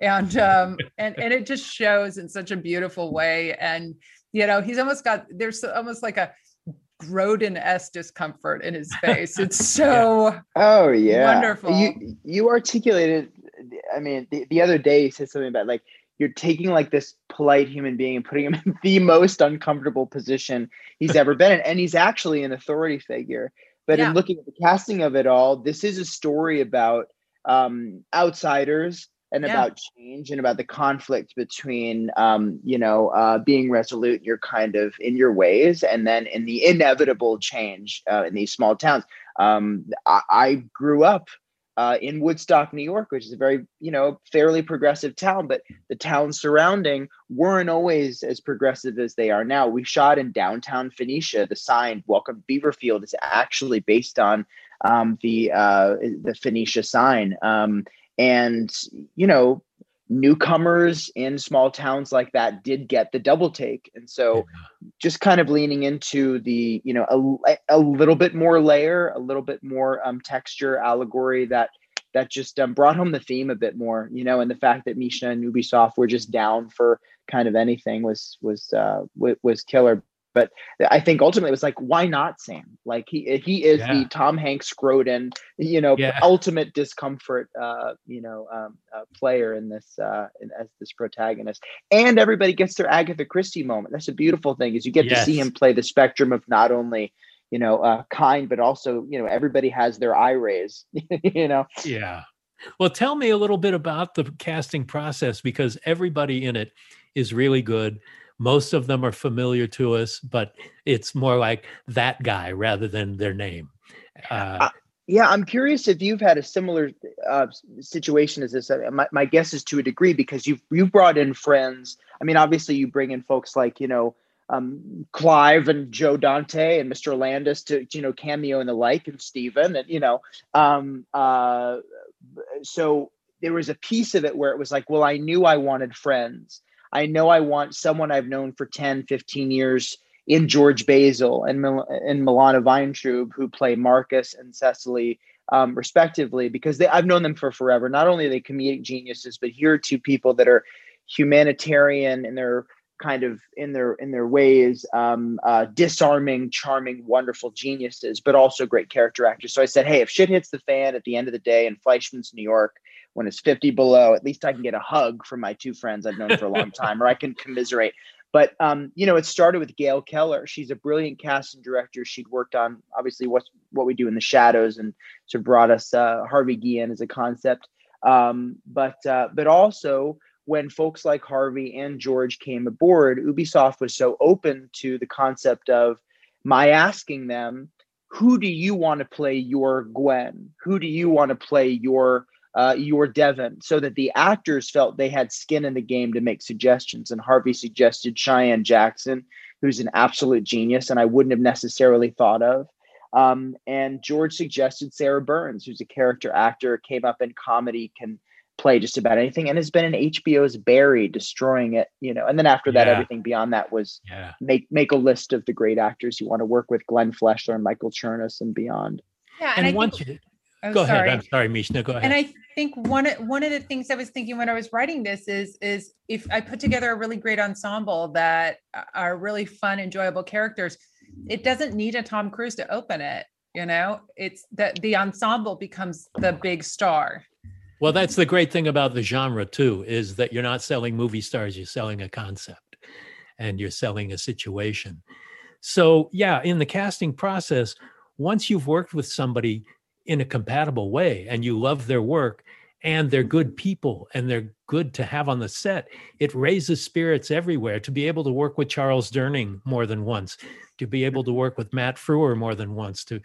And um and and it just shows in such a beautiful way. And you know he's almost got there's almost like a Grodin-esque discomfort in his face. It's so Oh yeah, Wonderful. You you articulated. I mean, the, the other day you said something about like you're taking like this polite human being and putting him in the most uncomfortable position he's ever been in, and he's actually an authority figure. But Yeah. in looking at the casting of it all, this is a story about um, outsiders and Yeah. about change and about the conflict between um, you know uh, being resolute you're kind of in your ways and then in the inevitable change uh, in these small towns um, I, I grew up uh, in woodstock new york which is a very you know fairly progressive town but the towns surrounding weren't always as progressive as they are now. We shot in downtown phoenicia. The sign welcome beaverfield is actually based on um, the uh, the phoenicia sign. Um, and you know newcomers in small towns like that did get the double take. And so just kind of leaning into the you know a, a little bit more layer a little bit more um, texture allegory that that just um, brought home the theme a bit more you know and the fact that misha and ubisoft were just down for kind of anything was was uh wa- was killer but I think ultimately it was like, why not Sam? Like he he is Yeah. the Tom Hanks Grodin, you know, Yeah. ultimate discomfort, uh, you know, um, uh, player in this uh, in, as this protagonist, and everybody gets their Agatha Christie moment. That's a beautiful thing is you get to see him play the spectrum of not only you know uh, kind, but also you know everybody has their eye rays, you know. Yeah. Well, tell me a little bit about the casting process because everybody in it is really good. Most of them are familiar to us, but it's more like that guy rather than their name. Uh, Yeah, I'm curious if you've had a similar uh, situation as this. I My, my guess is to a degree because you've you've brought in friends. I mean, obviously you bring in folks like you know um, Clive and Joe Dante and Mr. Landis to you know cameo and the like, and Stephen, and you know, um, uh, so there was a piece of it where it was like, well, I knew I wanted friends. I know I want someone I've known for 10, 15 years in George Basil and Mil- and Milana Vayntrub, who play Marcus and Cecily, um, respectively, because they, I've known them for forever. Not only are they comedic geniuses, but here are two people that are humanitarian and they're kind of in their in their ways, um, uh, disarming, charming, wonderful geniuses, but also great character actors. So I said, hey, if shit hits the fan at the end of the day in Fleischmanns New York, when it's 50 below, at least I can get a hug from my two friends I've known for a long time, or I can commiserate. But um, you know, it started with Gayle Keller. She's a brilliant casting director. She'd worked on obviously what's what we do in the shadows, and sort of brought us uh, Harvey Guillen as a concept. Um, but uh, but also when folks like Harvey and George came aboard, Ubisoft was so open to the concept of my asking them, who do you want to play your Gwen? Who do you want to play your uh, your Devon, so that the actors felt they had skin in the game to make suggestions. And Harvey suggested Cheyenne Jackson, who's an absolute genius, and I wouldn't have necessarily thought of. Um, and George suggested Sarah Burns, who's a character actor, came up in comedy, can play just about anything, and has been in HBO's Barry, destroying it. You know, and then after that, Yeah. everything beyond that was yeah. make make a list of the great actors you want to work with: Glenn Fleshler and Michael Chernus and beyond. yeah And, I once think, you oh, go ahead. sorry. I'm sorry, Mishna. Go ahead. and I think one of- one of the things I was thinking when I was writing this is is if I put together a really great ensemble that are really fun, enjoyable characters, it doesn't need a Tom Cruise to open it. You know, it's that the ensemble becomes the big star. Well, that's the great thing about the genre too, is that you're not selling movie stars, you're selling a concept and you're selling a situation. So, yeah, in the casting process, once you've worked with somebody in a compatible way and you love their work and they're good people and they're good to have on the set, it raises spirits everywhere to be able to work with Charles Durning more than once, to be able to work with Matt Frewer more than once, to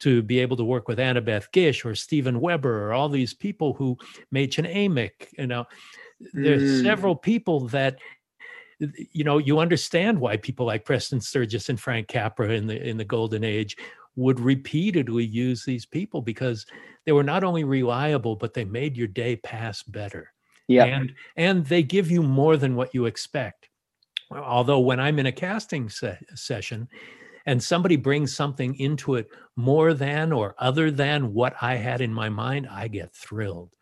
to be able to work with Annabeth Gish or Steven Weber or all these people who Mädchen Amick, you know, there's mm. several people that you know you understand why people like Preston Sturges and Frank Capra in the in the golden age would repeatedly use these people because they were not only reliable but they made your day pass better. Yeah. And and they give you more than what you expect. Although when i'm in a casting se- session and somebody brings something into it more than or other than what i had in my mind i get thrilled.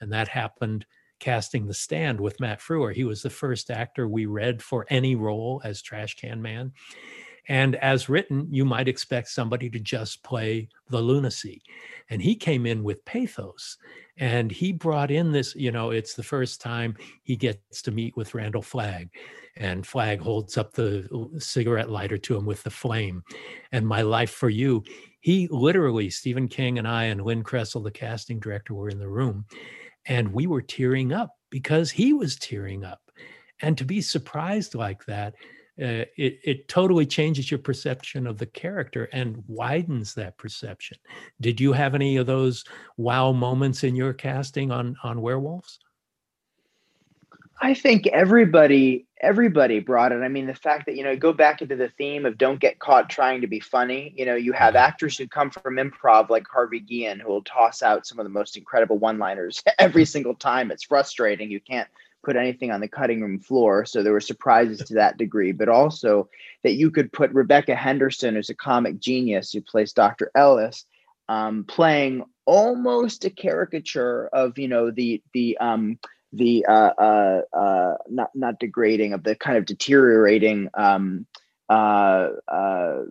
And that happened casting the stand with matt frewer. He was the first actor we read for any role as trash can man and as written, you might expect somebody to just play the lunacy. And he came in with pathos and he brought in this, you know, it's the first time he gets to meet with Randall Flagg. And Flagg holds up the cigarette lighter to him with the flame. And my life for you. He literally, Stephen King and I and Lynn Kressel, the casting director, were in the room. And we were tearing up because he was tearing up. And to be surprised like that, uh, it, it totally changes your perception of the character and widens that perception. Did you have any of those wow moments in your casting on on werewolves? I think everybody everybody brought it. I mean, the fact that you know, go back into the theme of don't get caught trying to be funny. You know, you have mm-hmm. actors who come from improv like Harvey Guillen who will toss out some of the most incredible one-liners every single time. It's frustrating. You can't put anything on the cutting room floor. So there were surprises to that degree, but also that you could put Rebecca Henderson, who's a comic genius who plays Dr. Ellis, um, playing almost a caricature of you know the the um, the uh, uh, uh, not not degrading of the kind of deteriorating um, uh, uh,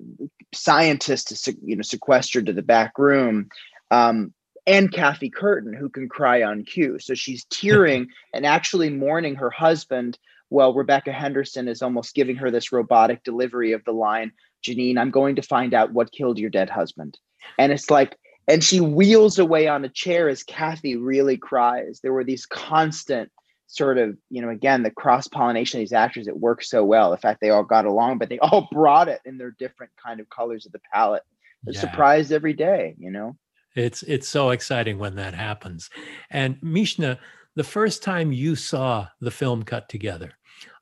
scientist, you know, sequestered to the back room. Um, and Kathy Curtin, who can cry on cue. So she's tearing and actually mourning her husband while Rebecca Henderson is almost giving her this robotic delivery of the line, Janine, I'm going to find out what killed your dead husband. And it's like, and she wheels away on a chair as Kathy really cries. There were these constant sort of, you know, again, the cross pollination of these actors, it works so well. The fact they all got along, but they all brought it in their different kind of colors of the palette. Yeah. Surprised every day, you know? It's it's so exciting when that happens. And Mishna, the first time you saw the film cut together,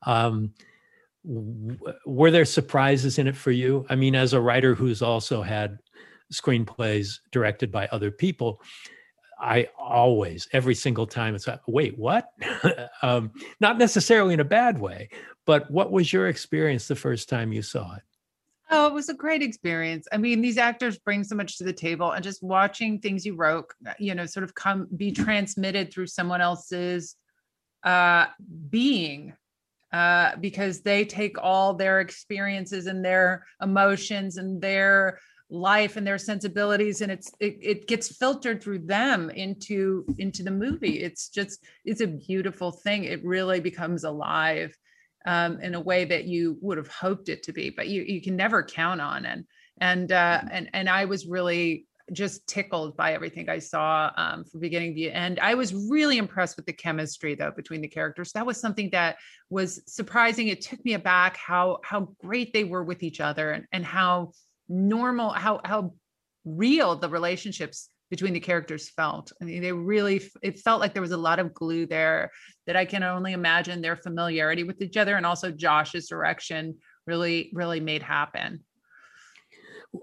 um, were there surprises in it for you? I mean, as a writer who's also had screenplays directed by other people, I always, every single time, it's like, wait, what? um, not necessarily in a bad way, but what was your experience the first time you saw it? Oh, it was a great experience. I mean, these actors bring so much to the table, and just watching things you wrote, uh, you know, sort of come be transmitted through someone else's uh, being, uh, because they take all their experiences and their emotions and their life and their sensibilities, and it's it, it gets filtered through them into into the movie. It's just it's a beautiful thing. It really becomes alive um, in a way that you would have hoped it to be, but you you can never count on. And and uh, and and I was really just tickled by everything I saw um, from beginning to end. I was really impressed with the chemistry though between the characters. That was something that was surprising. It took me aback how how great they were with each other and, and how normal, how how real the relationships between the characters felt. I mean, they really, it felt like there was a lot of glue there that I can only imagine their familiarity with each other and also Josh's direction really, really made happen.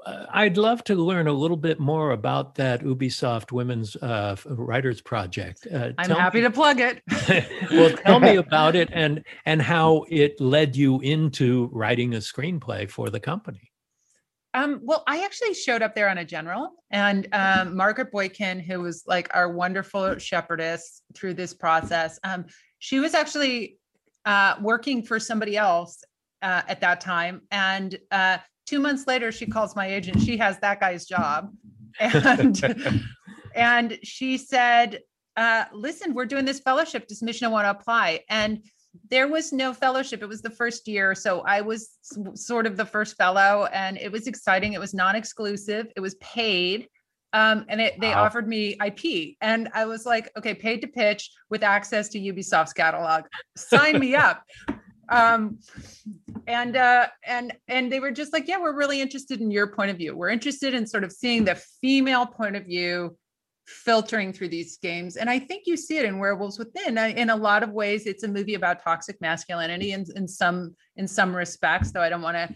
Uh, I'd love to learn a little bit more about that Ubisoft Women's uh, Writers Project. Uh, I'm happy me, to plug it. well, tell me about it and and how it led you into writing a screenplay for the company. Um, well, I actually showed up there on a general, and um, Margaret Boykin, who was like our wonderful shepherdess through this process, um, she was actually uh, working for somebody else uh, at that time. And uh, two months later, she calls my agent. She has that guy's job, and and she said, uh, "Listen, we're doing this fellowship. Does Mishna want to apply?" And there was no fellowship. It was the first year. So I was sort of the first fellow and it was exciting. It was non exclusive, it was paid. Um, and it, they wow. offered me IP. And I was like, okay, paid to pitch with access to Ubisoft's catalog. Sign me up. Um, and uh, and and they were just like, yeah, we're really interested in your point of view. We're interested in sort of seeing the female point of view filtering through these games and i think you see it in werewolves within in a lot of ways it's a movie about toxic masculinity in, in some in some respects though i don't want to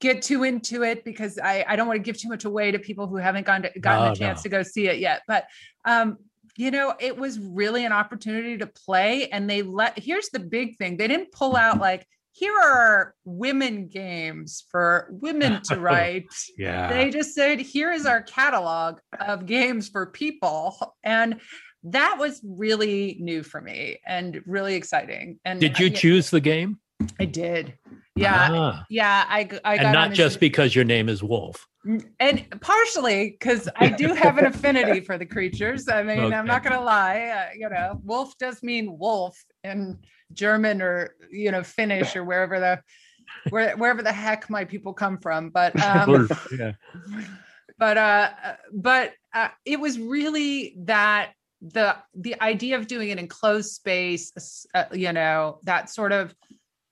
get too into it because i i don't want to give too much away to people who haven't gone to, gotten a chance no. to go see it yet but um you know it was really an opportunity to play and they let here's the big thing they didn't pull out like here are women games for women to write. yeah. They just said, here is our catalog of games for people. And that was really new for me and really exciting. And did you I, choose the game? I did. Yeah. Ah. Yeah. I, I and not just because your name is Wolf. And partially because I do have an affinity for the creatures. I mean, okay. I'm not going to lie. Uh, you know, wolf does mean wolf and German or you know Finnish or wherever the where, wherever the heck my people come from. But um, yeah. but uh, but uh, it was really that the the idea of doing it in closed space, uh, you know, that sort of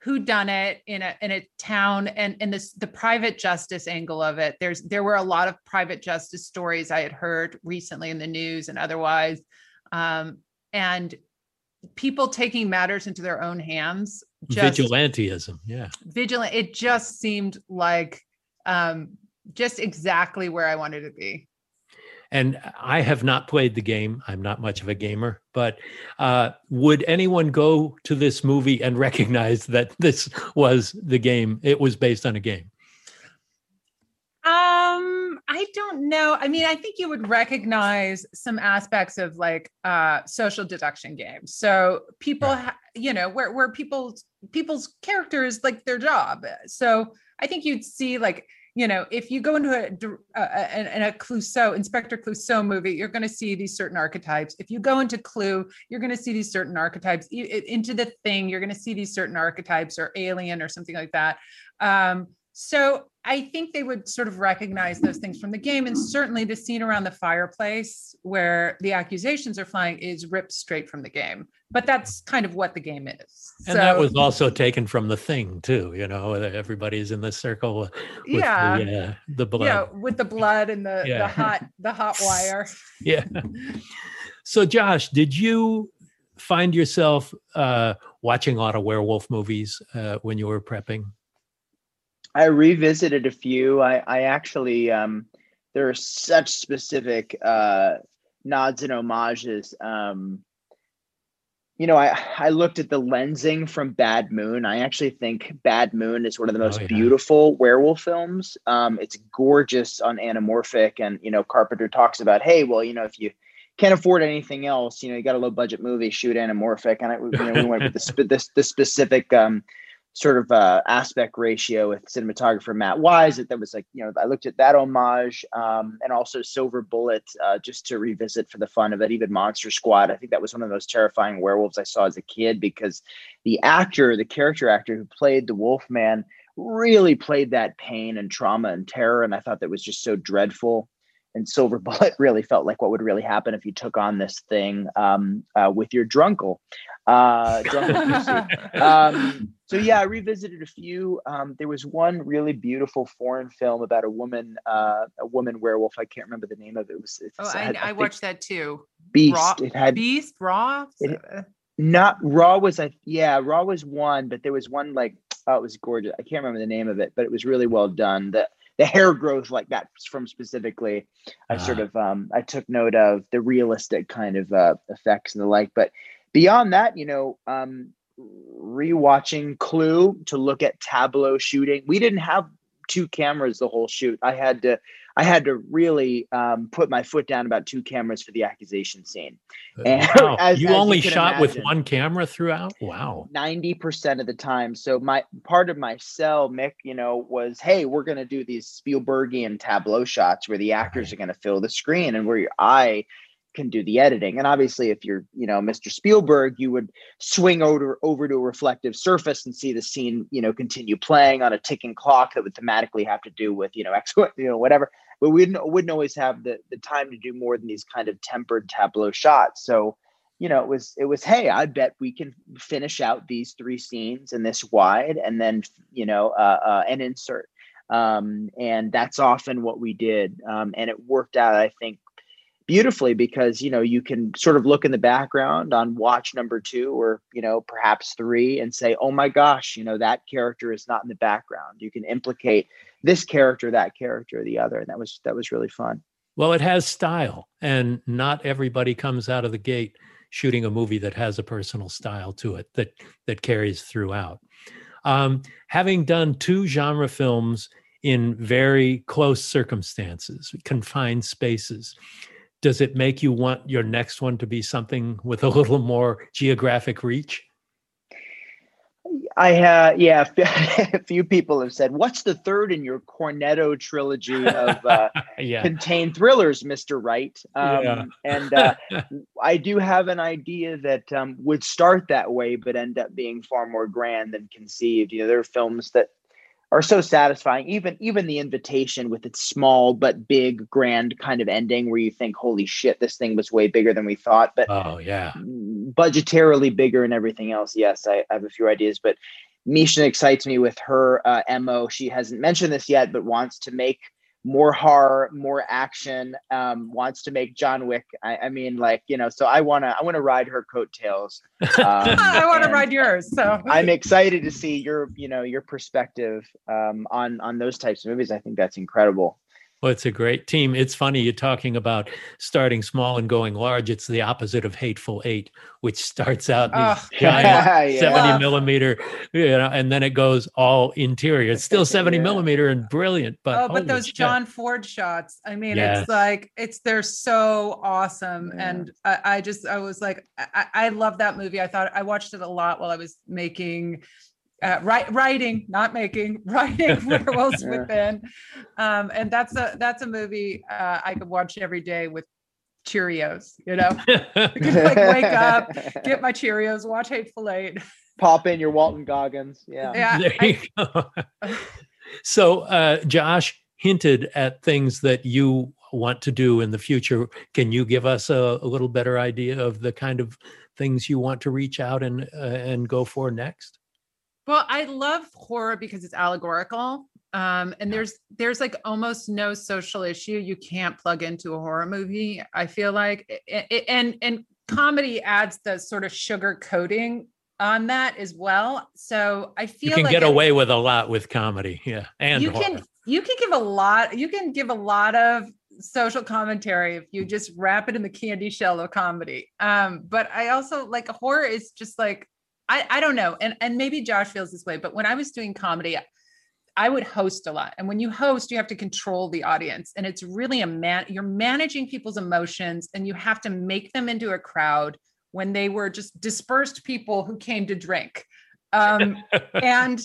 who done it in a in a town and and this the private justice angle of it there's there were a lot of private justice stories i had heard recently in the news and otherwise um, and people taking matters into their own hands just, vigilantism yeah. Vigilant it just seemed like um just exactly where i wanted to be. And i have not played the game. I'm not much of a gamer but uh, would anyone go to this movie and recognize that this was the game? It was based on a game. Um, I don't know. I mean, I think you would recognize some aspects of like uh social deduction games. So people, ha- you know, where where people's people's characters like their job. So I think you'd see like you know, if you go into a, a, a, a Clouseau, Inspector Clouseau movie, you're going to see these certain archetypes. If you go into Clue, you're going to see these certain archetypes. Into the Thing, you're going to see these certain archetypes, or Alien, or something like that. Um, so I think they would sort of recognize those things from the game. And certainly the scene around the fireplace where the accusations are flying is ripped straight from the game. But that's kind of what the game is. And so, that was also taken from the thing too, you know, everybody's in the circle with yeah, the, uh, the blood. Yeah, with the blood and the, yeah. the hot the hot wire. yeah. So Josh, did you find yourself uh, watching a lot of werewolf movies uh, when you were prepping? I revisited a few. I, I actually um, there are such specific uh, nods and homages. Um, you know, I I looked at the lensing from Bad Moon. I actually think Bad Moon is one of the most oh, yeah. beautiful werewolf films. Um, it's gorgeous on anamorphic, and you know, Carpenter talks about, hey, well, you know, if you can't afford anything else, you know, you got a low budget movie, shoot anamorphic, and I, you know, we went with the the, the specific um, sort of uh, aspect ratio with cinematographer Matt Wise. That, that was like, you know, I looked at that homage um, and also Silver Bullet uh, just to revisit for the fun of it. Even Monster Squad. I think that was one of the most terrifying werewolves I saw as a kid because the actor, the character actor who played the Wolfman, really played that pain and trauma and terror. And I thought that was just so dreadful and Silver Bullet really felt like what would really happen if you took on this thing um, uh, with your drunkle. Uh, um, so yeah, I revisited a few. Um, there was one really beautiful foreign film about a woman, uh, a woman werewolf. I can't remember the name of it. it was oh, I, I, I watched that too. Beast. Raw, it had Beast Raw. It, not Raw was I yeah Raw was one, but there was one like oh it was gorgeous. I can't remember the name of it, but it was really well done. The the hair growth like that from specifically i sort ah. of um i took note of the realistic kind of uh effects and the like but beyond that you know um rewatching clue to look at tableau shooting we didn't have two cameras the whole shoot. I had to I had to really um, put my foot down about two cameras for the accusation scene. And wow. as- you as only can shot with one camera throughout? Wow. 90% of the time. So my part of my sell, Mick, you know, was hey, we're gonna do these Spielbergian tableau shots where the actors are gonna fill the screen and where your eye can do the editing. And obviously, if you're, you know, Mr. Spielberg, you would swing over over to a reflective surface and see the scene, you know, continue playing on a ticking clock that would thematically have to do with, you know, X, you know, whatever. But we wouldn't, wouldn't always have the the time to do more than these kind of tempered tableau shots. So you know, it was it was, hey, I bet we can finish out these three scenes in this wide, and then you know, uh, uh, an insert, um, and that's often what we did, um, and it worked out, I think, beautifully because you know you can sort of look in the background on watch number two or you know perhaps three and say, oh my gosh, you know that character is not in the background. You can implicate this character, that character, the other, and that was that was really fun. Well, it has style, and not everybody comes out of the gate shooting a movie that has a personal style to it that that carries throughout. Um, having done two genre films in very close circumstances, confined spaces, does it make you want your next one to be something with a little more geographic reach? I have, yeah, a few people have said, "What's the third in your Cornetto trilogy of uh, yeah. contained thrillers, Mister Wright?" Um, Yeah. And uh, I do have an idea that um, would start that way, but end up being far more grand than conceived. You know, there are films that are so satisfying. Even even the invitation with its small but big, grand kind of ending, where you think, "Holy shit, this thing was way bigger than we thought." But Oh yeah. budgetarily bigger and everything else. Yes, I, I have a few ideas, but Misha excites me with her uh, mo. She hasn't mentioned this yet, but wants to make more horror, more action. Um, wants to make John Wick. I, I mean, like you know, so I wanna I wanna ride her coattails. Um, I want to ride yours. So I'm excited to see your you know your perspective um, on on those types of movies. I think that's incredible. Well, it's a great team. It's funny you're talking about starting small and going large. It's the opposite of Hateful Eight, which starts out these ah, Ugh. giant Yeah. 70 Love. millimeter, you know, and then it goes all interior. It's still 70 Yeah. millimeter and brilliant, but oh, but those shit. John Ford shots. I mean, Yes. it's like it's they're so awesome, Yeah. and I, I just I was like I, I love that movie. I thought I watched it a lot while I was making. Uh, write, writing, not making, writing werewolves Yeah. within, um, and that's a that's a movie uh, I could watch every day with Cheerios. You know, I could like wake up, get my Cheerios, watch Hateful Eight. pop in your Walton Goggins. Yeah. Yeah, there I- go. so, uh, Josh hinted at things that you want to do in the future. Can you give us a, a little better idea of the kind of things you want to reach out and uh, and go for next? Well, I love horror because it's allegorical. Um, and there's there's like almost no social issue you can't plug into a horror movie. I feel like, I- I- and and comedy adds the sort of sugar coating on that as well. So I feel like You can like get it- away with a lot with comedy, yeah, and you horror. can you can give a lot you can give a lot of social commentary if you just wrap it in the candy shell of comedy um but i also like horror is just like i i don't know and and maybe josh feels this way but when i was doing comedy I would host a lot. And when you host, you have to control the audience. And it's really a man, you're managing people's emotions and you have to make them into a crowd when they were just dispersed people who came to drink. Um, and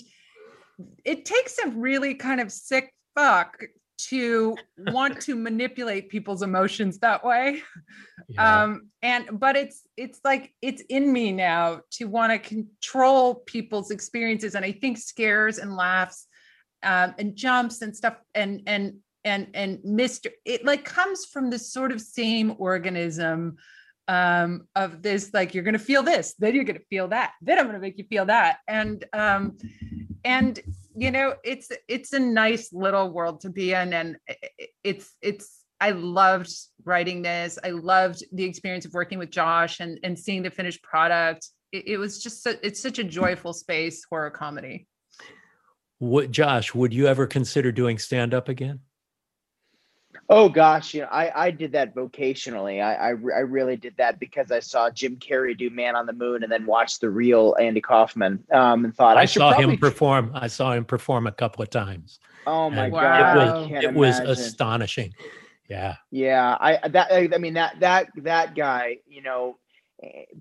it takes a really kind of sick fuck to want to manipulate people's emotions that way Yeah. um and but it's it's like it's in me now to want to control people's experiences and i think scares and laughs um and jumps and stuff and and and and mr it like comes from this sort of same organism um of this like you're gonna feel this then you're gonna feel that then i'm gonna make you feel that and um and you know it's it's a nice little world to be in and it's it's i loved writing this. I loved the experience of working with josh and and seeing the finished product. It, it was just so, it's such a joyful space horror comedy. What, Josh, would you ever consider doing stand up again? Oh gosh, you know, I, I did that vocationally. I, I, I really did that because I saw Jim Carrey do Man on the Moon and then watched the real Andy Kaufman um, and thought I, I saw him perform. I saw him perform a couple of times. Oh my And god, It was, it was astonishing. Yeah. Yeah, I that I, I mean that that that guy, you know,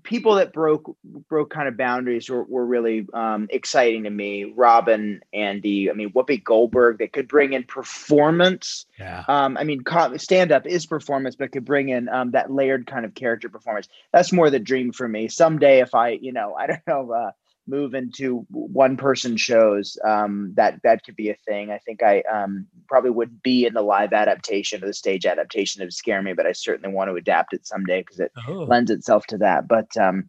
people that broke broke kind of boundaries were, were really um, exciting to me. Robin, Andy, I mean Whoopi Goldberg, that could bring in performance. Yeah. Um, I mean, stand up is performance, but could bring in um, that layered kind of character performance. That's more the dream for me. Someday, if I, you know, I don't know, uh, move into one person shows, um, that that could be a thing. I think I um, probably would be in the live adaptation or the stage adaptation. It would scare me, but I certainly want to adapt it someday because it Oh. lends itself to that. But um,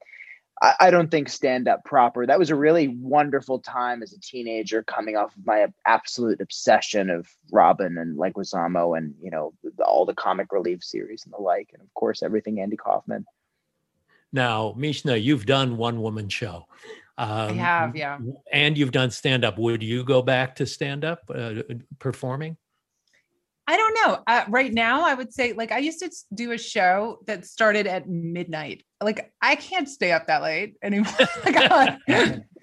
I, I don't think stand up proper. That was a really wonderful time as a teenager, coming off of my absolute obsession of Robin and Leguizamo, and you know all the comic relief series and the like, and of course everything Andy Kaufman. Now, Mishna, you've done one woman show. Um, I have, yeah. And you've done stand up. Would you go back to stand up uh, performing? I don't know. Uh, right now, I would say like I used to do a show that started at midnight. Like I can't stay up that late anymore. like, I-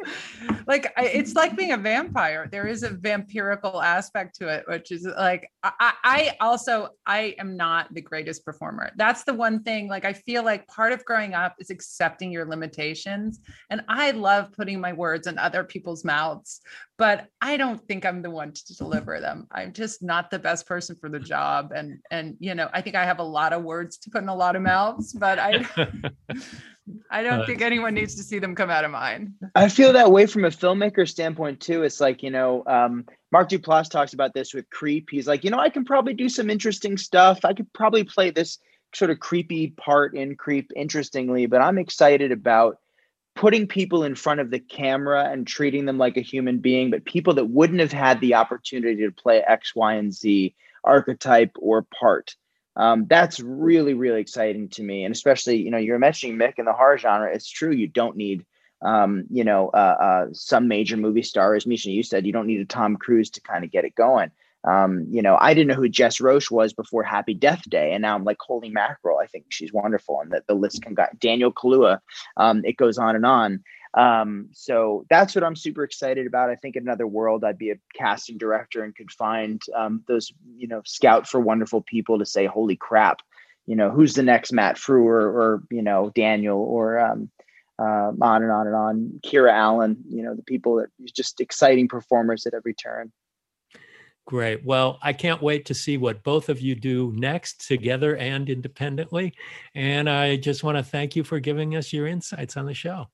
like, it's like being a vampire. There is a vampirical aspect to it, which is like I, I I also I am not the greatest performer. That's the one thing. Like I feel like part of growing up is accepting your limitations, and I love putting my words in other people's mouths but I don't think I'm the one to deliver them. I'm just not the best person for the job. And and you know, I think I have a lot of words to put in a lot of mouths, but I I don't Uh, think anyone needs to see them come out of mine. I feel that way from a filmmaker standpoint too. It's like you know, um, Mark Duplass talks about this with Creep. He's like, you know, I can probably do some interesting stuff. I could probably play this sort of creepy part in Creep interestingly, but I'm excited about putting people in front of the camera and treating them like a human being, but people that wouldn't have had the opportunity to play X, Y, and Z archetype or part. Um, that's really, really exciting to me. And especially, you know, you're mentioning Mick in the horror genre. It's true. You don't need, um, you know, uh, uh, some major movie star. As Mishna, you said, you don't need a Tom Cruise to kind of get it going. Um, you know, I didn't know who Jess Rothe was before Happy Death Day, and now I'm like, holy mackerel! I think she's wonderful, and that the list can go. Daniel Kaluuya, um, it goes on and on. Um, so that's what I'm super excited about. I think in another world, I'd be a casting director and could find um, those, you know, scout for wonderful people to say, holy crap, you know, who's the next Matt Frewer or, you know, Daniel or um, uh, on and on and on. Kiera Allen, you know, the people that just exciting performers at every turn. Great. Well, I can't wait to see what both of you do next together and independently. And I just want to thank you for giving us your insights on the show.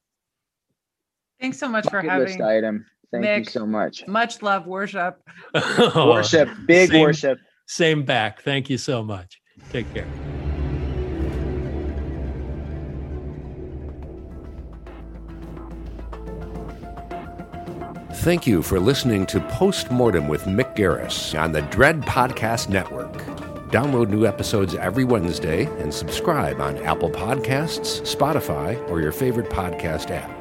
Thanks so much for having list item. Thank you so much. much love, worship. Worship, big Same- worship. Same back. Thank you so much. Take care. Thank you for listening to Postmortem with Mick Garris on the Dread Podcast Network. Download new episodes every Wednesday and subscribe on Apple Podcasts, Spotify, or your favorite podcast app.